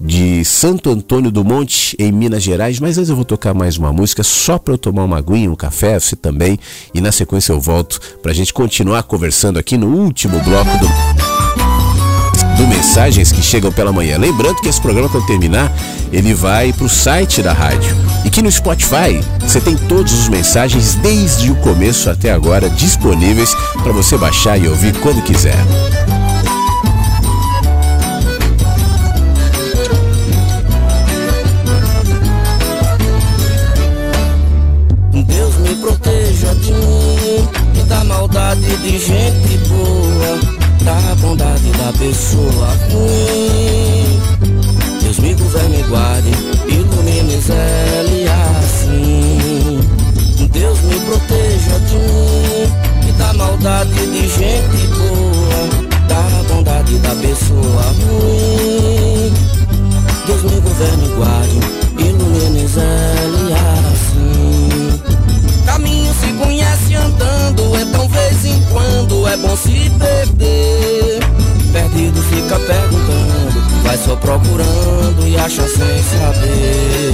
Speaker 2: de Santo Antônio do Monte, em Minas Gerais. Mas antes eu vou tocar mais uma música só para eu tomar uma aguinha, um café, você também. E na sequência eu volto para a gente continuar conversando aqui no último bloco do do Mensagens que chegam pela manhã. Lembrando que esse programa, quando terminar, ele vai para o site da rádio. E que no Spotify você tem todos os mensagens desde o começo até agora disponíveis para você baixar e ouvir quando quiser.
Speaker 4: Deus me proteja de mim e da maldade de gente boa da bondade da pessoa ruim. Deus me governe e guarde, ilumine Zé assim. Deus me proteja de mim e da maldade de gente boa, da bondade da pessoa ruim. Deus me governe e guarde, ilumine Zé assim. Caminho se conhece andando, então vez em quando é bom se perder. Perdido fica perguntando, vai só procurando e acha sem saber.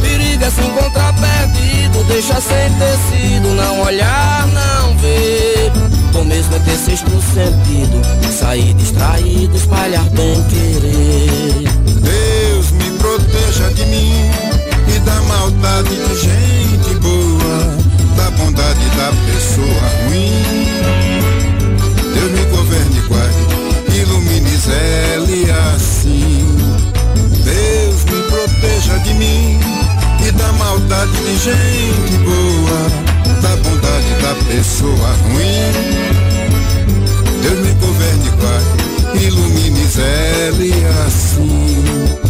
Speaker 4: Perigo é se encontrar perdido, deixa sem tecido, não olhar, não ver. Bom mesmo é ter sexto sentido, sair distraído, espalhar bem querer.
Speaker 5: Deus me proteja de mim e da maldade de gente boa, da bondade da pessoa ruim. Deus me governe e guarde, ilumine Zélia assim. Deus me proteja de mim e da maldade de gente boa, da bondade da pessoa ruim. Deus me governe e guarde, ilumine Zélia assim.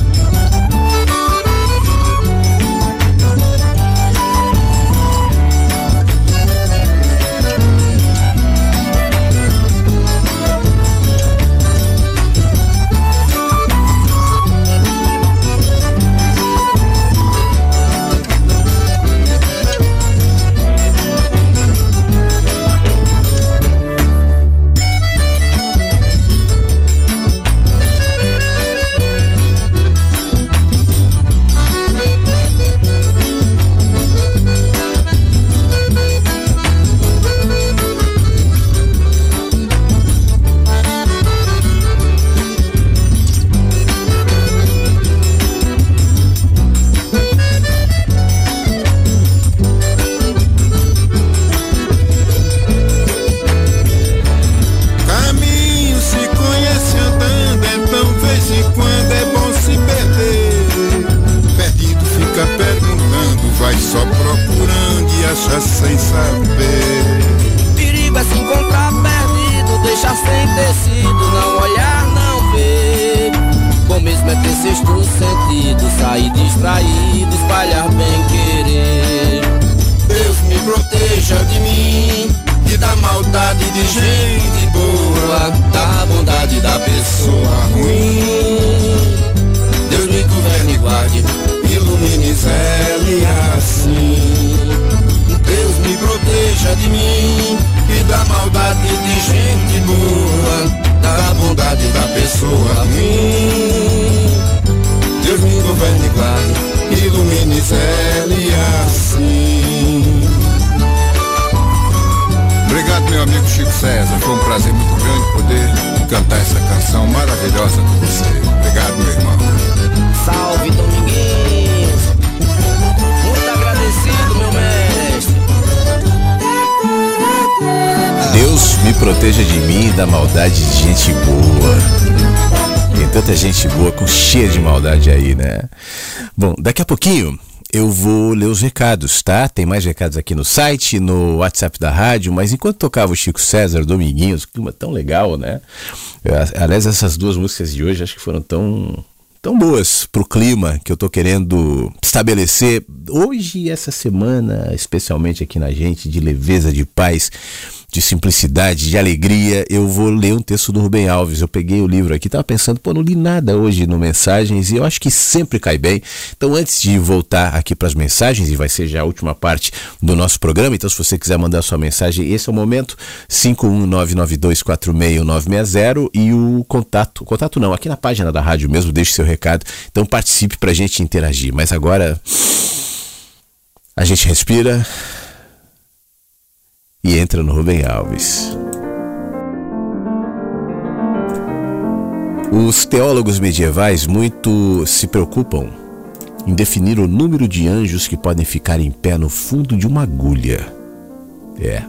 Speaker 4: Proteja de mim e da maldade de gente boa.
Speaker 2: Tem tanta gente boa com cheia de maldade aí, né? Bom, daqui a pouquinho eu vou ler os recados, tá? Tem mais recados aqui no site, no WhatsApp da rádio, mas enquanto tocava o Chico César, Dominguinhos, clima tão legal, né? Aliás, essas duas músicas de hoje acho que foram tão tão boas pro clima que eu tô querendo estabelecer hoje e essa semana, especialmente aqui na gente, de leveza, de paz, de simplicidade, de alegria. Eu vou ler um texto do Rubem Alves. Eu peguei o livro aqui, tava pensando, pô, não li nada hoje no Mensagens e eu acho que sempre cai bem. Então, antes de voltar aqui para as mensagens, e vai ser já a última parte do nosso programa, então se você quiser mandar sua mensagem, esse é o momento, 51992461960 e o contato, contato não, aqui na página da rádio mesmo, deixe seu recado. Então participe pra gente interagir. Mas agora a gente respira e entra no Rubem Alves. Os teólogos medievais muito se preocupam em definir o número de anjos que podem ficar em pé no fundo de uma agulha. É.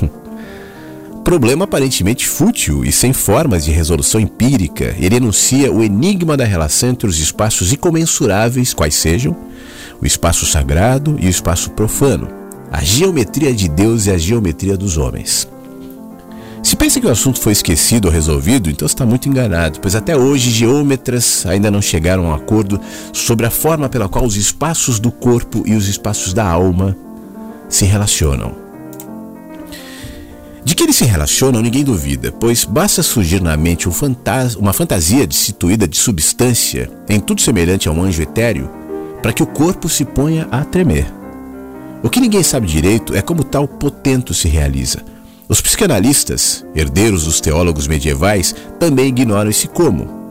Speaker 2: Problema aparentemente fútil e sem formas de resolução empírica, ele enuncia o enigma da relação entre os espaços incomensuráveis, quais sejam o espaço sagrado e o espaço profano, a geometria de Deus e a geometria dos homens. Se pensa que o assunto foi esquecido ou resolvido, então está muito enganado, pois até hoje geômetras ainda não chegaram a um acordo sobre a forma pela qual os espaços do corpo e os espaços da alma se relacionam. De que eles se relacionam, ninguém duvida, pois basta surgir na mente um uma fantasia destituída de substância, em tudo semelhante a um anjo etéreo, para que o corpo se ponha a tremer. O que ninguém sabe direito é como tal potento se realiza. Os psicanalistas, herdeiros dos teólogos medievais, também ignoram esse como.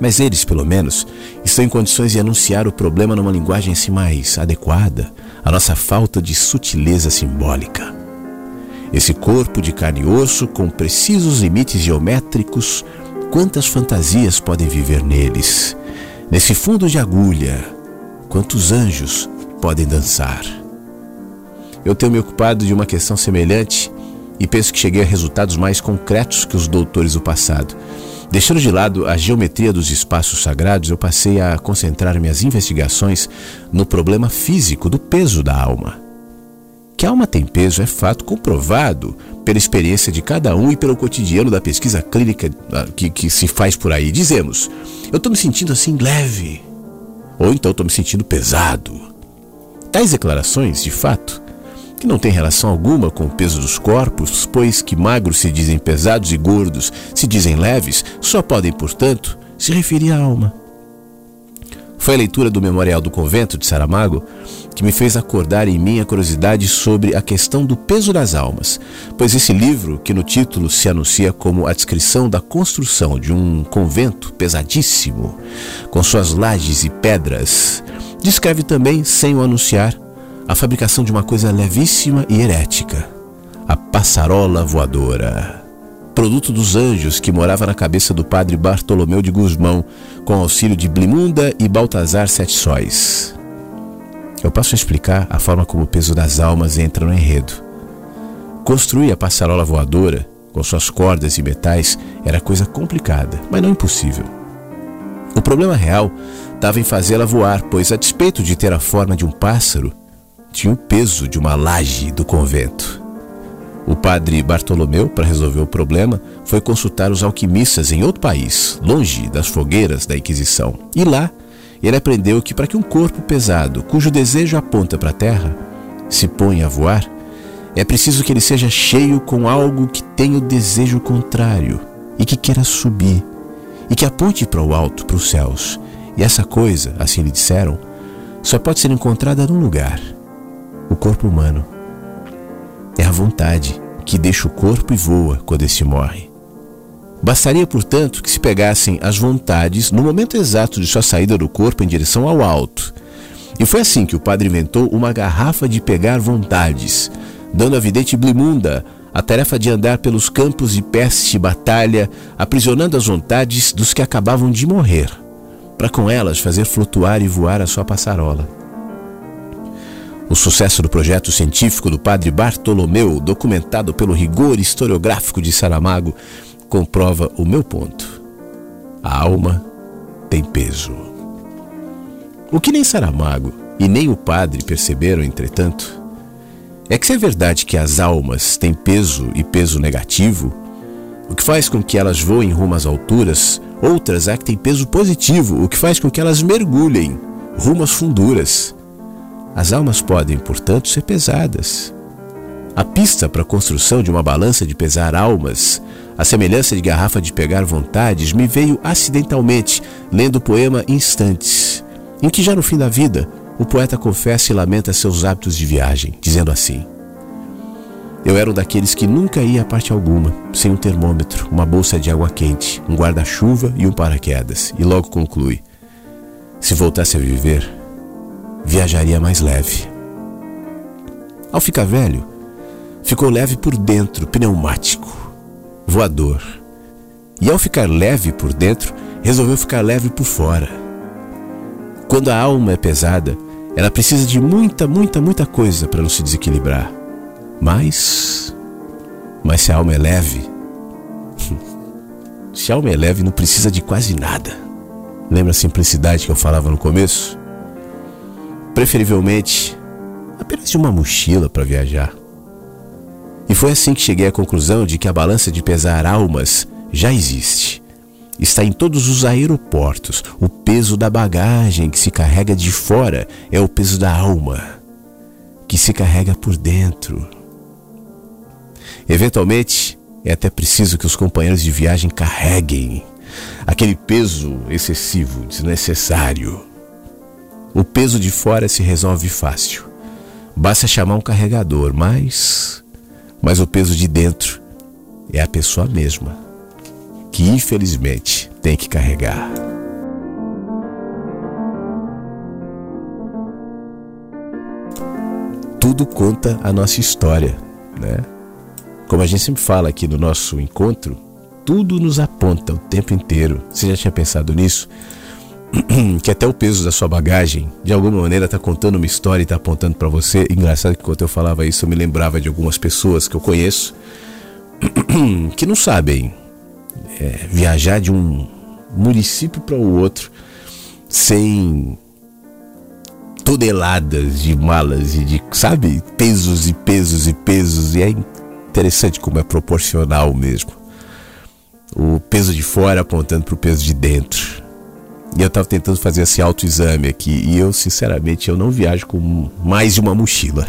Speaker 2: Mas eles, pelo menos, estão em condições de anunciar o problema numa linguagem assim mais adequada, a nossa falta de sutileza simbólica. Esse corpo de carne e osso, com precisos limites geométricos, quantas fantasias podem viver neles? Nesse fundo de agulha, quantos anjos podem dançar? Eu tenho me ocupado de uma questão semelhante e penso que cheguei a resultados mais concretos que os doutores do passado. Deixando de lado a geometria dos espaços sagrados, eu passei a concentrar minhas investigações no problema físico do peso da alma. Que a alma tem peso é fato comprovado pela experiência de cada um e pelo cotidiano da pesquisa clínica ah, que, que se faz por aí. Dizemos, eu estou me sentindo assim leve, ou então estou me sentindo pesado. Tais declarações, de fato, que não tem relação alguma com o peso dos corpos, pois que magros se dizem pesados e gordos se dizem leves, só podem, portanto, se referir à alma. Foi a leitura do Memorial do Convento de Saramago que me fez acordar em mim a curiosidade sobre a questão do peso das almas, pois esse livro, que no título se anuncia como a descrição da construção de um convento pesadíssimo, com suas lajes e pedras, descreve também, sem o anunciar, a fabricação de uma coisa levíssima e herética, a passarola voadora. Produto dos anjos que morava na cabeça do padre Bartolomeu de Guzmão, com auxílio de Blimunda e Baltazar Sete Sóis. Eu passo a explicar a forma como o peso das almas entra no enredo. Construir a passarola voadora, com suas cordas e metais, era coisa complicada, mas não impossível. O problema real estava em fazê-la voar, pois, a despeito de ter a forma de um pássaro, tinha o peso de uma laje do convento. O padre Bartolomeu, para resolver o problema, foi consultar os alquimistas em outro país, longe das fogueiras da Inquisição. E lá, ele aprendeu que para que um corpo pesado, cujo desejo aponta para a terra, se ponha a voar, é preciso que ele seja cheio com algo que tenha o desejo contrário e que queira subir, e que aponte para o alto, para os céus. E essa coisa, assim lhe disseram, só pode ser encontrada num lugar o corpo humano. É a vontade que deixa o corpo e voa quando este morre. Bastaria, portanto, que se pegassem as vontades no momento exato de sua saída do corpo em direção ao alto. E foi assim que o padre inventou uma garrafa de pegar vontades, dando à vidente Blimunda a tarefa de andar pelos campos de peste e batalha, aprisionando as vontades dos que acabavam de morrer, para com elas fazer flutuar e voar a sua passarola. O sucesso do projeto científico do padre Bartolomeu, documentado pelo rigor historiográfico de Saramago, comprova o meu ponto. A alma tem peso. O que nem Saramago e nem o padre perceberam, entretanto, é que se é verdade que as almas têm peso e peso negativo, o que faz com que elas voem rumo às alturas, outras é que têm peso positivo, o que faz com que elas mergulhem rumo às funduras. As almas podem, portanto, ser pesadas. A pista para a construção de uma balança de pesar almas, a semelhança de garrafa de pegar vontades, me veio acidentalmente lendo o poema Instantes, em que já no fim da vida o poeta confessa e lamenta seus hábitos de viagem, dizendo assim: Eu era um daqueles que nunca ia a parte alguma, sem um termômetro, uma bolsa de água quente, um guarda-chuva e um paraquedas, e logo conclui: Se voltasse a viver, viajaria mais leve. Ao ficar velho, ficou leve por dentro, pneumático, voador. E ao ficar leve por dentro, resolveu ficar leve por fora. Quando a alma é pesada, ela precisa de muita, muita, muita coisa para não se desequilibrar. Mas. Mas se a alma é leve. se a alma é leve, não precisa de quase nada. Lembra a simplicidade que eu falava no começo? Preferivelmente apenas de uma mochila para viajar. E foi assim que cheguei à conclusão de que a balança de pesar almas já existe. Está em todos os aeroportos. O peso da bagagem que se carrega de fora é o peso da alma, que se carrega por dentro. Eventualmente, é até preciso que os companheiros de viagem carreguem aquele peso excessivo, desnecessário. O peso de fora se resolve fácil. Basta chamar um carregador, mas. Mas o peso de dentro é a pessoa mesma, que infelizmente tem que carregar. tudo conta a nossa história, né? Como a gente sempre fala aqui no nosso encontro, tudo nos aponta o tempo inteiro. Você já tinha pensado nisso? que até o peso da sua bagagem, de alguma maneira, está contando uma história e está apontando para você. Engraçado que enquanto eu falava isso, eu me lembrava de algumas pessoas que eu conheço que não sabem é, viajar de um município para o outro sem toneladas de malas e de, sabe, pesos e pesos e pesos. E é interessante como é proporcional mesmo. O peso de fora apontando para o peso de dentro. E eu estava tentando fazer esse autoexame aqui. E eu, sinceramente, eu não viajo com mais de uma mochila.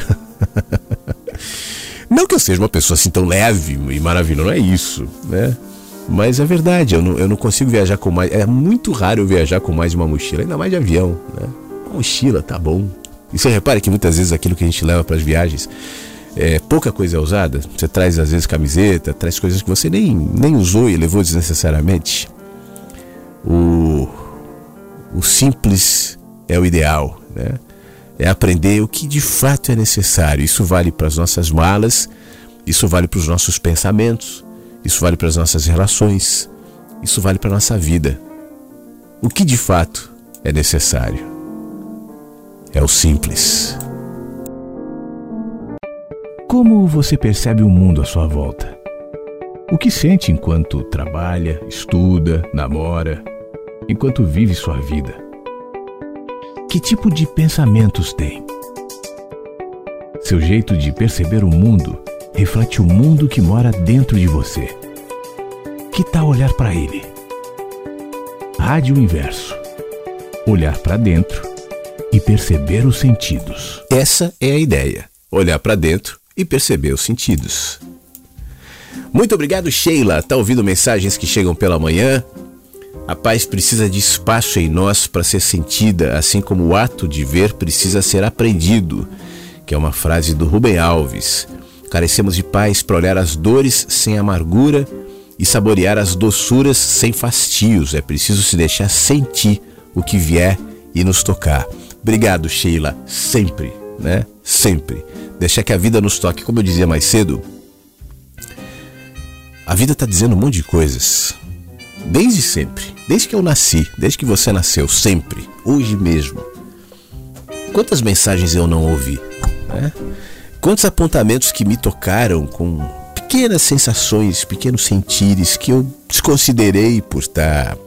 Speaker 2: não que eu seja uma pessoa assim tão leve e maravilhosa, não é isso, né? Mas é verdade, eu não, eu não consigo viajar com mais. É muito raro eu viajar com mais de uma mochila, ainda mais de avião, né? Uma mochila, tá bom. E você repara que muitas vezes aquilo que a gente leva para as viagens é, pouca coisa é usada. Você traz às vezes camiseta, traz coisas que você nem, nem usou e levou desnecessariamente. O, o simples é o ideal, né? É aprender o que de fato é necessário. Isso vale para as nossas malas, isso vale para os nossos pensamentos, isso vale para as nossas relações, isso vale para a nossa vida. O que de fato é necessário é o simples.
Speaker 6: Como você percebe o mundo à sua volta? O que sente enquanto trabalha, estuda, namora, enquanto vive sua vida? Que tipo de pensamentos tem? Seu jeito de perceber o mundo reflete o mundo que mora dentro de você. Que tal olhar para ele? Rádio Inverso. Olhar para dentro e perceber os sentidos.
Speaker 2: Essa é a ideia. Olhar para dentro e perceber os sentidos. Muito obrigado, Sheila. Tá ouvindo mensagens que chegam pela manhã? A paz precisa de espaço em nós para ser sentida, assim como o ato de ver precisa ser aprendido, que é uma frase do Rubem Alves. Carecemos de paz para olhar as dores sem amargura e saborear as doçuras sem fastios. É preciso se deixar sentir o que vier e nos tocar. Obrigado, Sheila, sempre, né? Sempre. Deixar que a vida nos toque. Como eu dizia mais cedo, a vida está dizendo um monte de coisas. Desde sempre, desde que eu nasci, desde que você nasceu, sempre, hoje mesmo. Quantas mensagens eu não ouvi? Né? Quantos apontamentos que me tocaram com pequenas sensações, pequenos sentires que eu desconsiderei por estar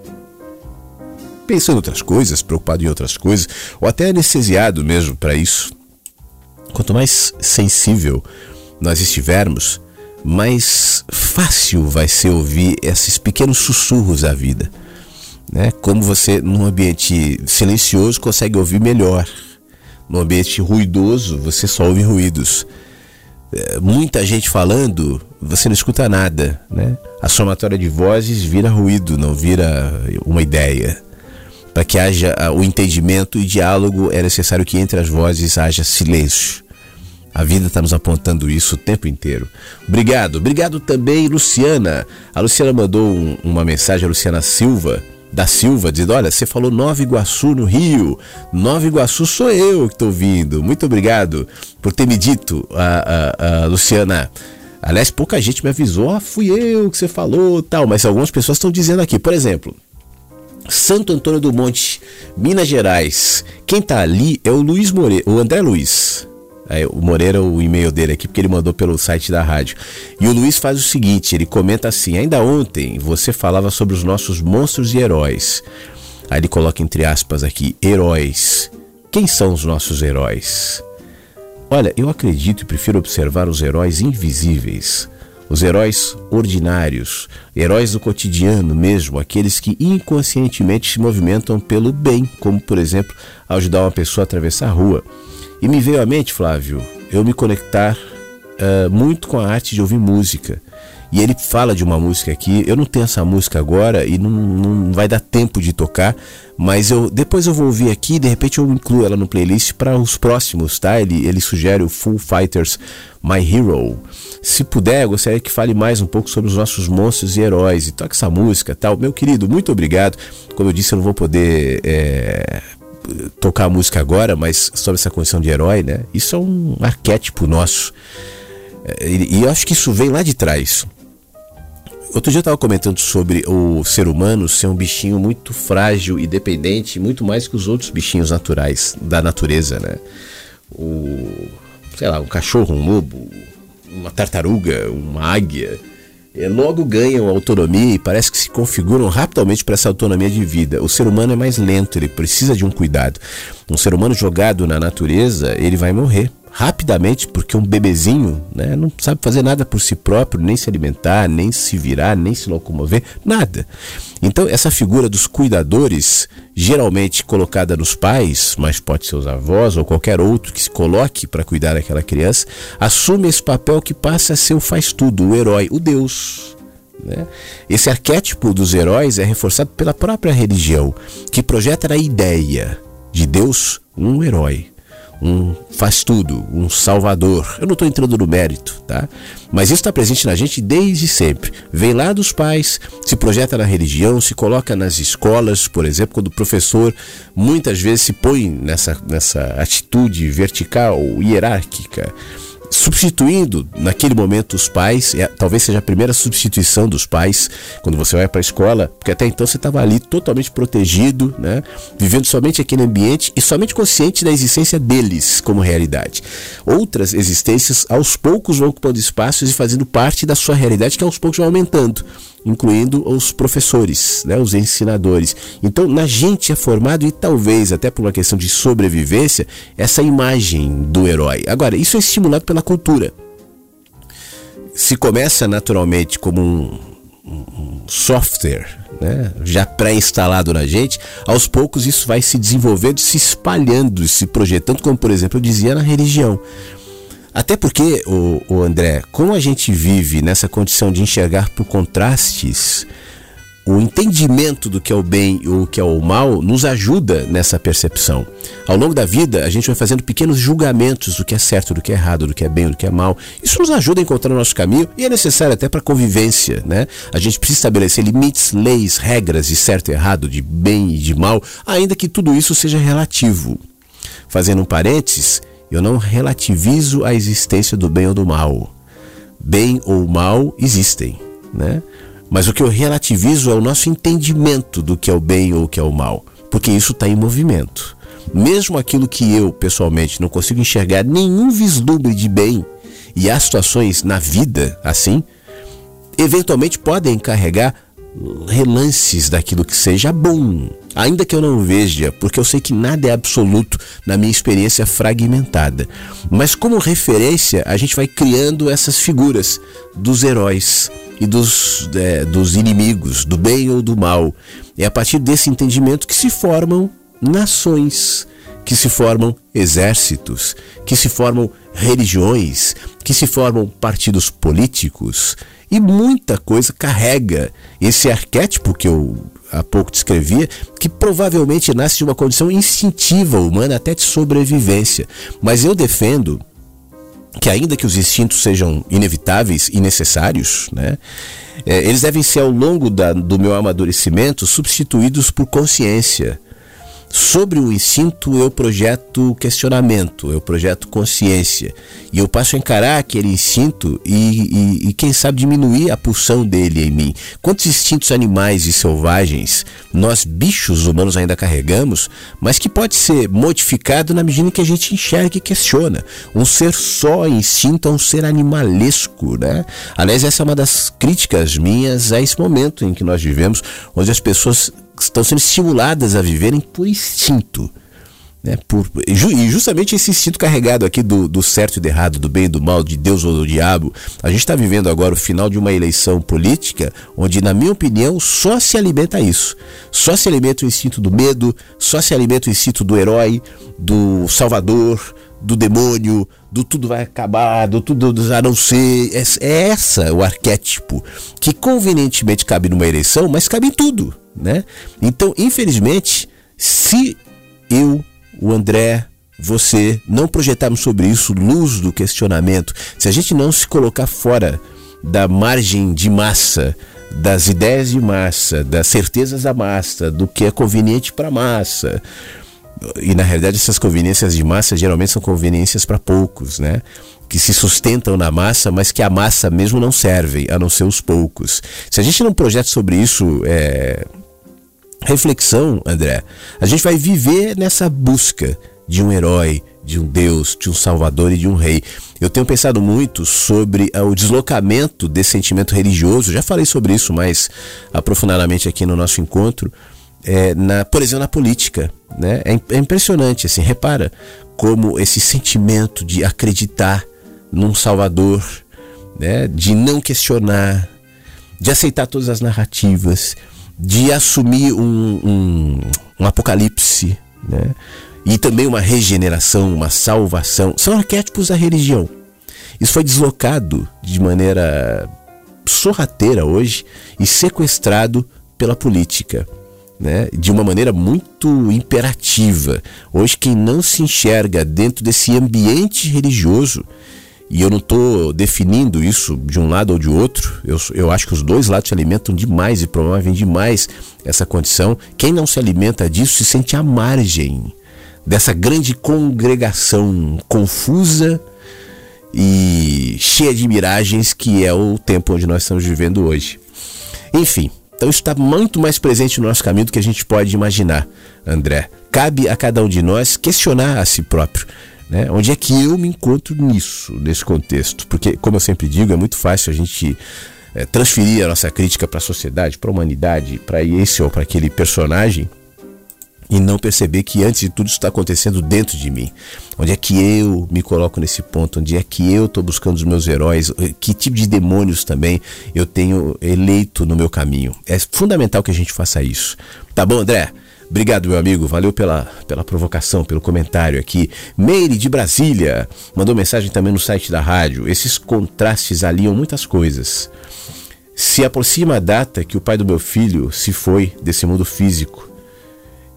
Speaker 2: pensando em outras coisas, preocupado em outras coisas, ou até anestesiado mesmo para isso. Quanto mais sensível nós estivermos, mais fácil vai ser ouvir esses pequenos sussurros da vida. Né? Como você, num ambiente silencioso, consegue ouvir melhor no ambiente ruidoso, você só ouve ruídos. É, muita gente falando, você não escuta nada, né? A somatória de vozes vira ruído, não vira uma ideia. Para que haja ah, o entendimento e diálogo, é necessário que entre as vozes haja silêncio. A vida está nos apontando isso o tempo inteiro. Obrigado. Obrigado também, Luciana. A Luciana mandou um, uma mensagem, a Luciana Silva, da Silva, dizendo: Olha, você falou Nova Iguaçu no Rio. Nova Iguaçu sou eu que estou vindo. Muito obrigado por ter me dito, a, a, a Luciana. Aliás, pouca gente me avisou, ah, fui eu que você falou, tal, mas algumas pessoas estão dizendo aqui, por exemplo, Santo Antônio do Monte, Minas Gerais. Quem está ali é o Luiz Moreira, o André Luiz. É, o Moreira, o e-mail dele aqui, porque ele mandou pelo site da rádio. E o Luiz faz o seguinte: ele comenta assim, ainda ontem você falava sobre os nossos monstros e heróis. Aí ele coloca entre aspas aqui, heróis. Quem são os nossos heróis? Olha, eu acredito e prefiro observar os heróis invisíveis, os heróis ordinários, heróis do cotidiano mesmo, aqueles que inconscientemente se movimentam pelo bem, como por exemplo ajudar uma pessoa a atravessar a rua. E me veio à mente, Flávio, eu me conectar uh, muito com a arte de ouvir música. E ele fala de uma música aqui. Eu não tenho essa música agora e não, não vai dar tempo de tocar, mas eu depois eu vou ouvir aqui e de repente eu incluo ela no playlist para os próximos, tá? Ele, ele sugere o Full Fighters My Hero. Se puder, eu gostaria que fale mais um pouco sobre os nossos monstros e heróis e toque essa música, tal. Meu querido, muito obrigado. Como eu disse, eu não vou poder é, tocar a música agora, mas sobre essa condição de herói, né? Isso é um arquétipo nosso. É, e, e eu acho que isso vem lá de trás. Outro dia eu estava comentando sobre o ser humano ser um bichinho muito frágil e dependente, muito mais que os outros bichinhos naturais da natureza, né? O, sei lá, um cachorro, um lobo, uma tartaruga, uma águia, logo ganham autonomia e parece que se configuram rapidamente para essa autonomia de vida. O ser humano é mais lento, ele precisa de um cuidado. Um ser humano jogado na natureza, ele vai morrer rapidamente, porque um bebezinho né, não sabe fazer nada por si próprio, nem se alimentar, nem se virar, nem se locomover, nada. Então, essa figura dos cuidadores, geralmente colocada nos pais, mas pode ser os avós ou qualquer outro que se coloque para cuidar daquela criança, assume esse papel que passa a ser o faz-tudo, o herói, o Deus. Né? Esse arquétipo dos heróis é reforçado pela própria religião, que projeta a ideia de Deus um herói um faz tudo, um salvador. Eu não estou entrando no mérito, tá? Mas isso está presente na gente desde sempre. Vem lá dos pais, se projeta na religião, se coloca nas escolas, por exemplo, quando o professor muitas vezes se põe nessa, nessa atitude vertical, hierárquica substituindo naquele momento os pais, é, talvez seja a primeira substituição dos pais quando você vai para a escola, porque até então você estava ali totalmente protegido, né, vivendo somente aquele ambiente e somente consciente da existência deles como realidade. Outras existências aos poucos vão ocupando espaços e fazendo parte da sua realidade que aos poucos vão aumentando incluindo os professores, né, os ensinadores. Então, na gente é formado e talvez até por uma questão de sobrevivência essa imagem do herói. Agora, isso é estimulado pela cultura. Se começa naturalmente como um, um software, né, já pré-instalado na gente, aos poucos isso vai se desenvolvendo, se espalhando, se projetando, como por exemplo eu dizia na religião. Até porque, o, o André, como a gente vive nessa condição de enxergar por contrastes, o entendimento do que é o bem e o que é o mal nos ajuda nessa percepção. Ao longo da vida, a gente vai fazendo pequenos julgamentos do que é certo, do que é errado, do que é bem, do que é mal. Isso nos ajuda a encontrar o nosso caminho e é necessário até para a convivência, né? A gente precisa estabelecer limites, leis, regras de certo e errado, de bem e de mal, ainda que tudo isso seja relativo. Fazendo um parênteses, eu não relativizo a existência do bem ou do mal. Bem ou mal existem, né? Mas o que eu relativizo é o nosso entendimento do que é o bem ou o que é o mal, porque isso está em movimento. Mesmo aquilo que eu, pessoalmente, não consigo enxergar nenhum vislumbre de bem, e há situações na vida assim, eventualmente podem carregar relances daquilo que seja bom, ainda que eu não veja, porque eu sei que nada é absoluto na minha experiência fragmentada. Mas como referência, a gente vai criando essas figuras dos heróis e dos, é, dos inimigos, do bem ou do mal. É a partir desse entendimento que se formam nações, que se formam exércitos, que se formam religiões, que se formam partidos políticos e muita coisa carrega esse arquétipo que eu há pouco descrevia, que provavelmente nasce de uma condição instintiva humana até de sobrevivência. Mas eu defendo que ainda que os instintos sejam inevitáveis e necessários, né, é, eles devem ser ao longo da, do meu amadurecimento substituídos por consciência. Sobre o instinto, eu projeto questionamento, eu projeto consciência. E eu passo a encarar aquele instinto e, e, e, quem sabe, diminuir a pulsão dele em mim. Quantos instintos animais e selvagens nós, bichos humanos, ainda carregamos, mas que pode ser modificado na medida que a gente enxerga e questiona. Um ser só instinto é um ser animalesco, né? Aliás, essa é uma das críticas minhas a esse momento em que nós vivemos, onde as pessoas estão sendo estimuladas a viverem por instinto. Né, por, e justamente esse instinto carregado aqui do, do certo e do errado, do bem e do mal, de Deus ou do diabo. A gente está vivendo agora o final de uma eleição política onde, na minha opinião, só se alimenta isso. Só se alimenta o instinto do medo, só se alimenta o instinto do herói, do salvador, do demônio, do tudo vai acabar, do tudo a não ser. É, é essa o arquétipo que convenientemente cabe numa eleição, mas cabe em tudo né? Então, infelizmente, se eu, o André, você não projetarmos sobre isso luz do questionamento, se a gente não se colocar fora da margem de massa, das ideias de massa, das certezas da massa, do que é conveniente para a massa, e na realidade essas conveniências de massa geralmente são conveniências para poucos, né? Que se sustentam na massa, mas que a massa mesmo não servem, a não ser os poucos. Se a gente não projeta sobre isso é, reflexão, André, a gente vai viver nessa busca de um herói, de um Deus, de um Salvador e de um Rei. Eu tenho pensado muito sobre uh, o deslocamento desse sentimento religioso, já falei sobre isso mais aprofundadamente aqui no nosso encontro, é, na, por exemplo, na política. Né? É, é impressionante, assim, repara como esse sentimento de acreditar num Salvador, né? de não questionar, de aceitar todas as narrativas, de assumir um, um, um apocalipse, né? e também uma regeneração, uma salvação, são arquétipos da religião. Isso foi deslocado de maneira sorrateira hoje e sequestrado pela política. Né, de uma maneira muito imperativa. Hoje, quem não se enxerga dentro desse ambiente religioso, e eu não estou definindo isso de um lado ou de outro, eu, eu acho que os dois lados se alimentam demais e promovem demais essa condição. Quem não se alimenta disso se sente à margem dessa grande congregação confusa e cheia de miragens que é o tempo onde nós estamos vivendo hoje. Enfim, então isso está muito mais presente no nosso caminho do que a gente pode imaginar, André. Cabe a cada um de nós questionar a si próprio. Né? Onde é que eu me encontro nisso, nesse contexto? Porque, como eu sempre digo, é muito fácil a gente é, transferir a nossa crítica para a sociedade, para a humanidade, para esse ou para aquele personagem e não perceber que antes de tudo isso está acontecendo dentro de mim. Onde é que eu me coloco nesse ponto? Onde é que eu estou buscando os meus heróis? Que tipo de demônios também eu tenho eleito no meu caminho? É fundamental que a gente faça isso. Tá bom, André? Obrigado, meu amigo. Valeu pela, pela provocação, pelo comentário aqui. Meire de Brasília mandou mensagem também no site da rádio. Esses contrastes aliam muitas coisas. Se aproxima a data que o pai do meu filho se foi desse mundo físico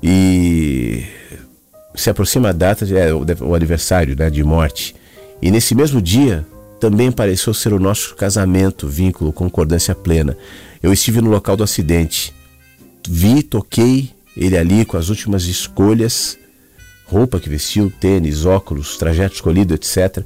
Speaker 2: e se aproxima a data, é, o aniversário né, de morte. E nesse mesmo dia também pareceu ser o nosso casamento, vínculo, concordância plena. Eu estive no local do acidente. Vi, toquei ele ali com as últimas escolhas, roupa que vestiu, tênis, óculos, trajeto escolhido, etc.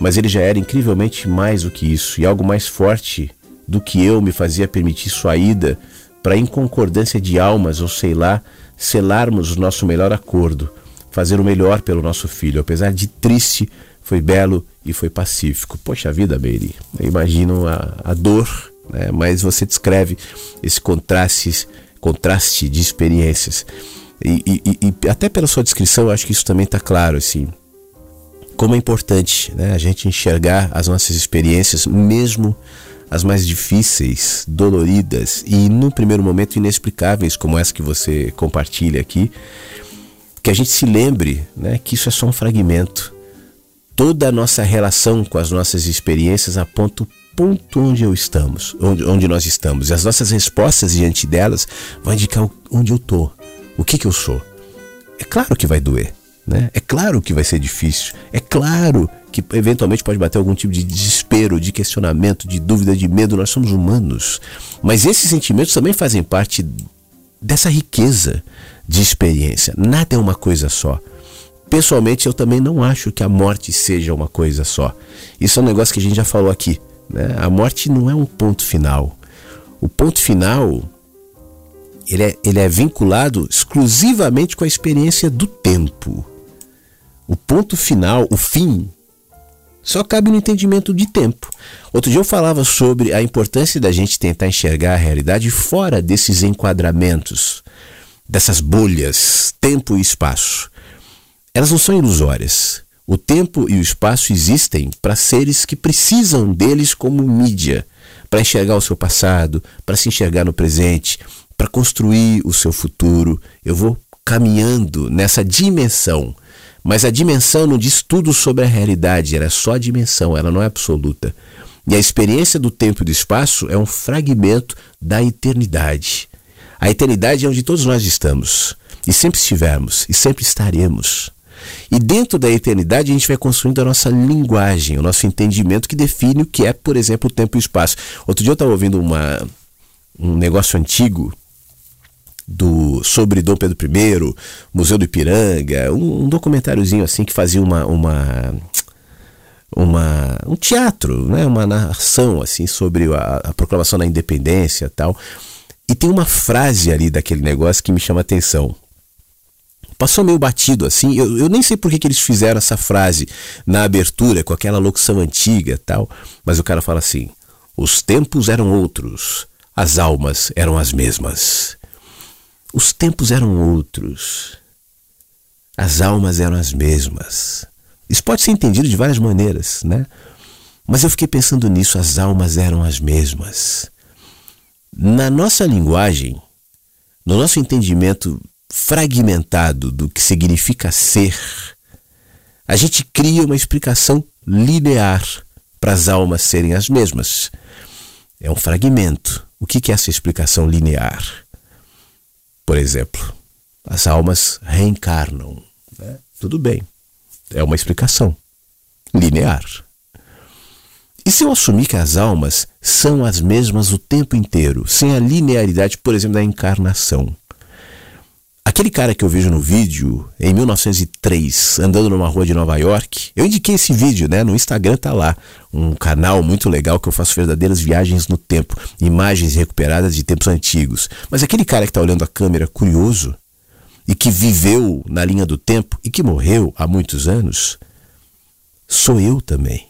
Speaker 2: Mas ele já era incrivelmente mais do que isso e algo mais forte do que eu me fazia permitir sua ida para inconcordância de almas, ou sei lá, selarmos o nosso melhor acordo, fazer o melhor pelo nosso filho. Apesar de triste, foi belo e foi pacífico. Poxa vida, eu imagino a, a dor, né? mas você descreve esse contraste, contraste de experiências. E, e, e até pela sua descrição, eu acho que isso também está claro, assim, como é importante né, a gente enxergar as nossas experiências, mesmo as mais difíceis, doloridas e, no primeiro momento, inexplicáveis, como essa que você compartilha aqui, que a gente se lembre né, que isso é só um fragmento. Toda a nossa relação com as nossas experiências aponta o ponto onde eu estamos, onde, onde nós estamos. E as nossas respostas diante delas vão indicar onde eu estou, o que, que eu sou. É claro que vai doer. Né? É claro que vai ser difícil. É claro que eventualmente pode bater algum tipo de desespero, de questionamento, de dúvida, de medo. Nós somos humanos. Mas esses sentimentos também fazem parte dessa riqueza de experiência. Nada é uma coisa só. Pessoalmente, eu também não acho que a morte seja uma coisa só. Isso é um negócio que a gente já falou aqui. Né? A morte não é um ponto final. O ponto final ele é, ele é vinculado exclusivamente com a experiência do tempo. O ponto final, o fim, só cabe no entendimento de tempo. Outro dia eu falava sobre a importância da gente tentar enxergar a realidade fora desses enquadramentos, dessas bolhas, tempo e espaço. Elas não são ilusórias. O tempo e o espaço existem para seres que precisam deles como mídia, para enxergar o seu passado, para se enxergar no presente, para construir o seu futuro. Eu vou caminhando nessa dimensão mas a dimensão não diz tudo sobre a realidade, ela é só a dimensão, ela não é absoluta. E a experiência do tempo e do espaço é um fragmento da eternidade. A eternidade é onde todos nós estamos, e sempre estivermos, e sempre estaremos. E dentro da eternidade a gente vai construindo a nossa linguagem, o nosso entendimento que define o que é, por exemplo, o tempo e o espaço. Outro dia eu estava ouvindo uma, um negócio antigo do sobre Dom Pedro I, Museu do Ipiranga, um, um documentáriozinho assim que fazia uma, uma uma, um teatro, né? uma narração assim sobre a, a proclamação da independência tal. E tem uma frase ali daquele negócio que me chama a atenção. Passou meio batido assim. Eu, eu nem sei por que, que eles fizeram essa frase na abertura, com aquela locução antiga tal. Mas o cara fala assim: os tempos eram outros, as almas eram as mesmas. Os tempos eram outros, as almas eram as mesmas. Isso pode ser entendido de várias maneiras, né? Mas eu fiquei pensando nisso, as almas eram as mesmas. Na nossa linguagem, no nosso entendimento fragmentado do que significa ser, a gente cria uma explicação linear para as almas serem as mesmas. É um fragmento. O que é essa explicação linear? Por exemplo, as almas reencarnam. Né? Tudo bem. É uma explicação linear. E se eu assumir que as almas são as mesmas o tempo inteiro, sem a linearidade, por exemplo, da encarnação? Aquele cara que eu vejo no vídeo, em 1903, andando numa rua de Nova York, eu indiquei esse vídeo, né? No Instagram tá lá, um canal muito legal que eu faço verdadeiras viagens no tempo, imagens recuperadas de tempos antigos. Mas aquele cara que tá olhando a câmera curioso, e que viveu na linha do tempo e que morreu há muitos anos, sou eu também.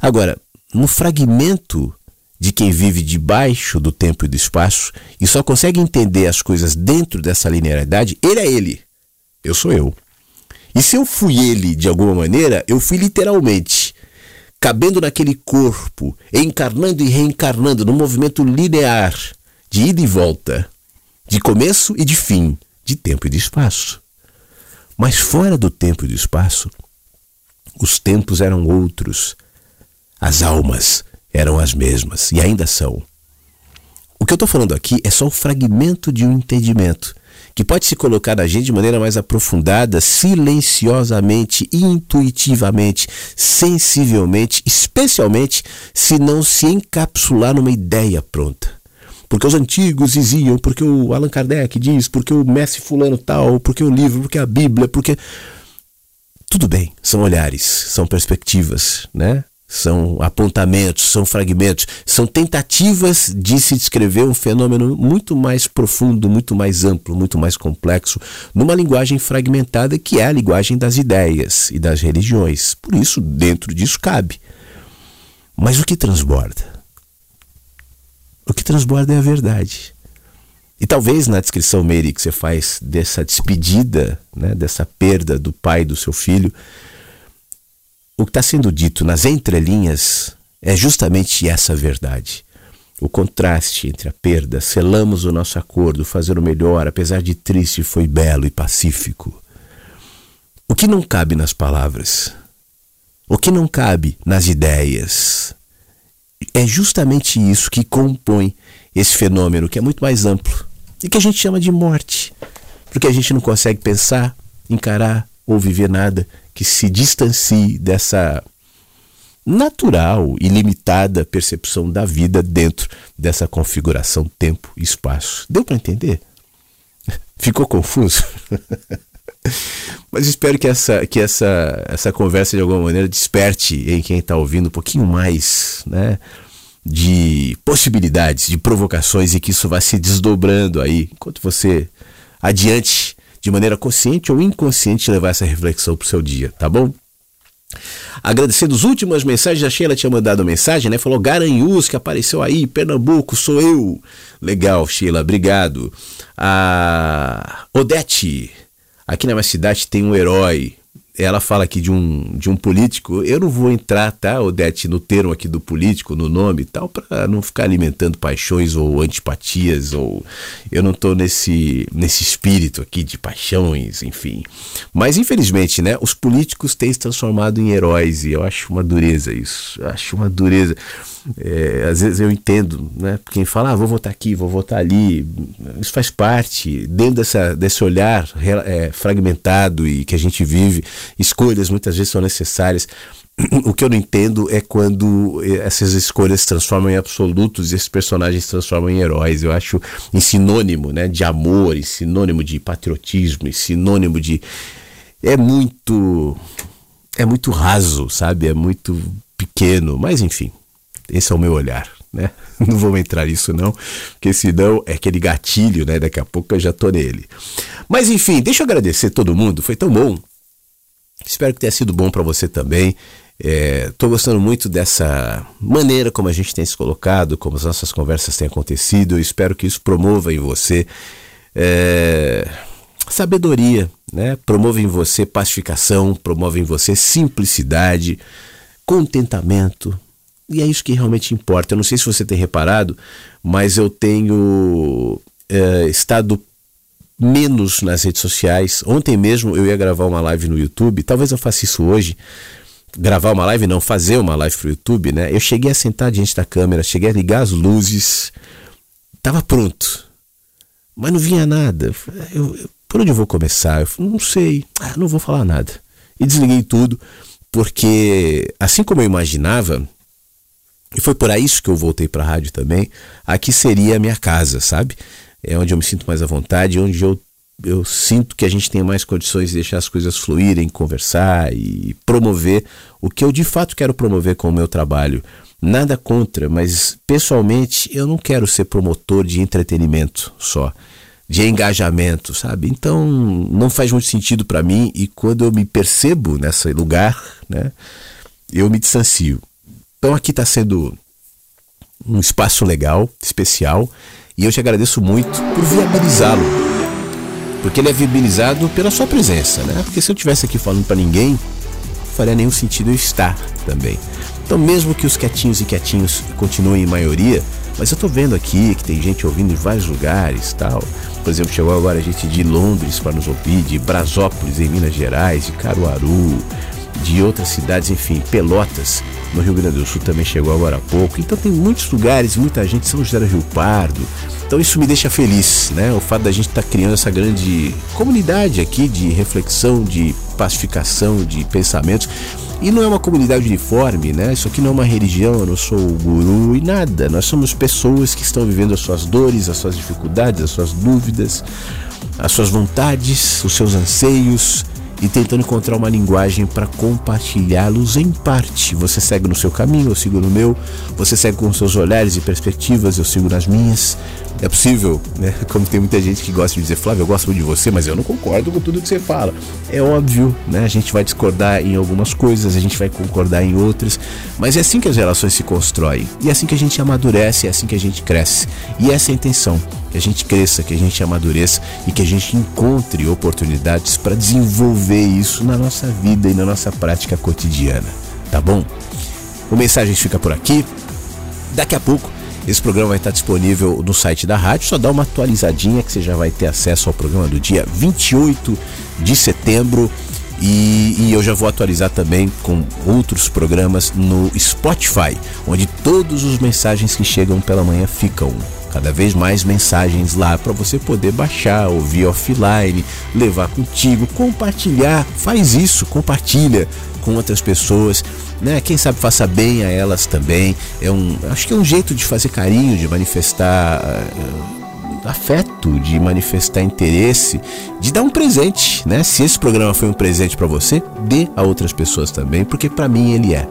Speaker 2: Agora, no fragmento de quem vive debaixo do tempo e do espaço e só consegue entender as coisas dentro dessa linearidade, ele é ele. Eu sou eu. E se eu fui ele de alguma maneira, eu fui literalmente, cabendo naquele corpo, encarnando e reencarnando num movimento linear de ida e volta, de começo e de fim, de tempo e de espaço. Mas fora do tempo e do espaço, os tempos eram outros, as almas eram as mesmas e ainda são. O que eu estou falando aqui é só um fragmento de um entendimento que pode se colocar na gente de maneira mais aprofundada, silenciosamente, intuitivamente, sensivelmente, especialmente se não se encapsular numa ideia pronta porque os antigos diziam, porque o Allan Kardec diz, porque o Messi fulano tal, porque o livro, porque a Bíblia, porque tudo bem, são olhares, são perspectivas, né? São apontamentos, são fragmentos, são tentativas de se descrever um fenômeno muito mais profundo, muito mais amplo, muito mais complexo, numa linguagem fragmentada que é a linguagem das ideias e das religiões. Por isso, dentro disso cabe. Mas o que transborda? O que transborda é a verdade. E talvez na descrição, Meire, que você faz dessa despedida, né, dessa perda do pai do seu filho, o que está sendo dito nas entrelinhas é justamente essa verdade. O contraste entre a perda, selamos o nosso acordo, fazer o melhor, apesar de triste, foi belo e pacífico. O que não cabe nas palavras, o que não cabe nas ideias, é justamente isso que compõe esse fenômeno que é muito mais amplo e que a gente chama de morte, porque a gente não consegue pensar, encarar ou viver nada que se distancie dessa natural e limitada percepção da vida dentro dessa configuração tempo e espaço. Deu para entender? Ficou confuso? Mas espero que essa, que essa, essa conversa de alguma maneira desperte em quem está ouvindo um pouquinho mais né, de possibilidades, de provocações e que isso vá se desdobrando aí enquanto você adiante de maneira consciente ou inconsciente levar essa reflexão para o seu dia, tá bom? Agradecendo as últimas mensagens, a Sheila tinha mandado mensagem, né? Falou Garanhuns que apareceu aí, Pernambuco, sou eu. Legal, Sheila, obrigado. A Odete, Aqui na minha cidade tem um herói. Ela fala aqui de um, de um político. Eu não vou entrar, tá, Odete, no termo aqui do político, no nome e tal, para não ficar alimentando paixões ou antipatias, ou eu não estou nesse, nesse espírito aqui de paixões, enfim. Mas infelizmente, né, os políticos têm se transformado em heróis e eu acho uma dureza isso. Eu acho uma dureza. É, às vezes eu entendo, né? Quem fala, ah, vou votar aqui, vou votar ali, isso faz parte, dentro dessa, desse olhar é, fragmentado e que a gente vive, escolhas muitas vezes são necessárias. O que eu não entendo é quando essas escolhas se transformam em absolutos e esses personagens se transformam em heróis. Eu acho em sinônimo né, de amor, em sinônimo de patriotismo, em sinônimo de. É muito. É muito raso, sabe? É muito pequeno, mas enfim, esse é o meu olhar, né? Não vou entrar nisso não, porque senão é aquele gatilho, né? Daqui a pouco eu já tô nele. Mas enfim, deixa eu agradecer todo mundo, foi tão bom. Espero que tenha sido bom para você também. Estou é, gostando muito dessa maneira como a gente tem se colocado, como as nossas conversas têm acontecido. Eu espero que isso promova em você é, sabedoria, né? promova em você pacificação, promova em você simplicidade, contentamento, e é isso que realmente importa. Eu não sei se você tem reparado, mas eu tenho é, estado menos nas redes sociais. Ontem mesmo eu ia gravar uma live no YouTube, talvez eu faça isso hoje. Gravar uma live, não, fazer uma live pro YouTube, né? Eu cheguei a sentar diante da câmera, cheguei a ligar as luzes, tava pronto, mas não vinha nada. Eu, eu, por onde eu vou começar? Eu não sei, ah, não vou falar nada. E desliguei tudo, porque assim como eu imaginava, e foi por isso que eu voltei para a rádio também. Aqui seria a minha casa, sabe? É onde eu me sinto mais à vontade, onde eu, eu sinto que a gente tem mais condições de deixar as coisas fluírem, conversar e promover o que eu de fato quero promover com o meu trabalho. Nada contra, mas pessoalmente eu não quero ser promotor de entretenimento só, de engajamento, sabe? Então não faz muito sentido para mim e quando eu me percebo nesse lugar, né, eu me distancio. Então aqui está sendo um espaço legal, especial, e eu te agradeço muito por viabilizá-lo. Porque ele é viabilizado pela sua presença, né? Porque se eu estivesse aqui falando para ninguém, não faria nenhum sentido eu estar também. Então, mesmo que os quietinhos e quietinhos continuem em maioria, mas eu tô vendo aqui que tem gente ouvindo em vários lugares tal. Por exemplo, chegou agora gente de Londres para nos ouvir, de Brasópolis, em Minas Gerais, de Caruaru, de outras cidades, enfim, Pelotas, no Rio Grande do Sul também chegou agora há pouco. Então tem muitos lugares, muita gente, São José do Rio Pardo. Então isso me deixa feliz, né? O fato da gente estar tá criando essa grande comunidade aqui de reflexão, de pacificação, de pensamentos. E não é uma comunidade uniforme, né? Isso aqui não é uma religião, eu não sou guru e nada. Nós somos pessoas que estão vivendo as suas dores, as suas dificuldades, as suas dúvidas, as suas vontades, os seus anseios e tentando encontrar uma linguagem para compartilhá-los em parte. Você segue no seu caminho, eu sigo no meu. Você segue com seus olhares e perspectivas, eu sigo nas minhas. É possível, né? Como tem muita gente que gosta de dizer, Flávio, eu gosto muito de você, mas eu não concordo com tudo que você fala. É óbvio, né? A gente vai discordar em algumas coisas, a gente vai concordar em outras, mas é assim que as relações se constroem. E é assim que a gente amadurece, é assim que a gente cresce. E essa é a intenção, que a gente cresça, que a gente amadureça e que a gente encontre oportunidades para desenvolver isso na nossa vida e na nossa prática cotidiana. Tá bom? O Mensagens fica por aqui. Daqui a pouco esse programa vai estar disponível no site da rádio, só dá uma atualizadinha que você já vai ter acesso ao programa do dia 28 de setembro. E, e, eu já vou atualizar também com outros programas no Spotify, onde todos os mensagens que chegam pela manhã ficam. Cada vez mais mensagens lá para você poder baixar, ouvir offline, levar contigo, compartilhar. Faz isso, compartilha com outras pessoas né? Quem sabe faça bem a elas também. É um, acho que é um jeito de fazer carinho, de manifestar uh, afeto, de manifestar interesse, de dar um presente, né? Se esse programa foi um presente para você, dê a outras pessoas também, porque para mim ele é.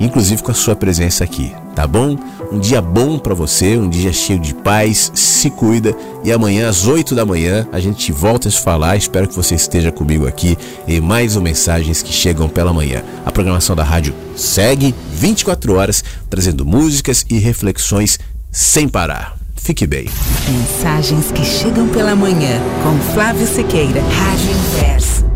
Speaker 2: Inclusive com a sua presença aqui, tá bom? Um dia bom para você, um dia cheio de paz, se cuida e amanhã às 8 da manhã a gente volta a se falar. Espero que você esteja comigo aqui em mais um Mensagens que Chegam pela Manhã. A programação da rádio segue 24 horas, trazendo músicas e reflexões sem parar. Fique bem.
Speaker 1: Mensagens que chegam pela manhã com Flávio Sequeira, Rádio Inverso.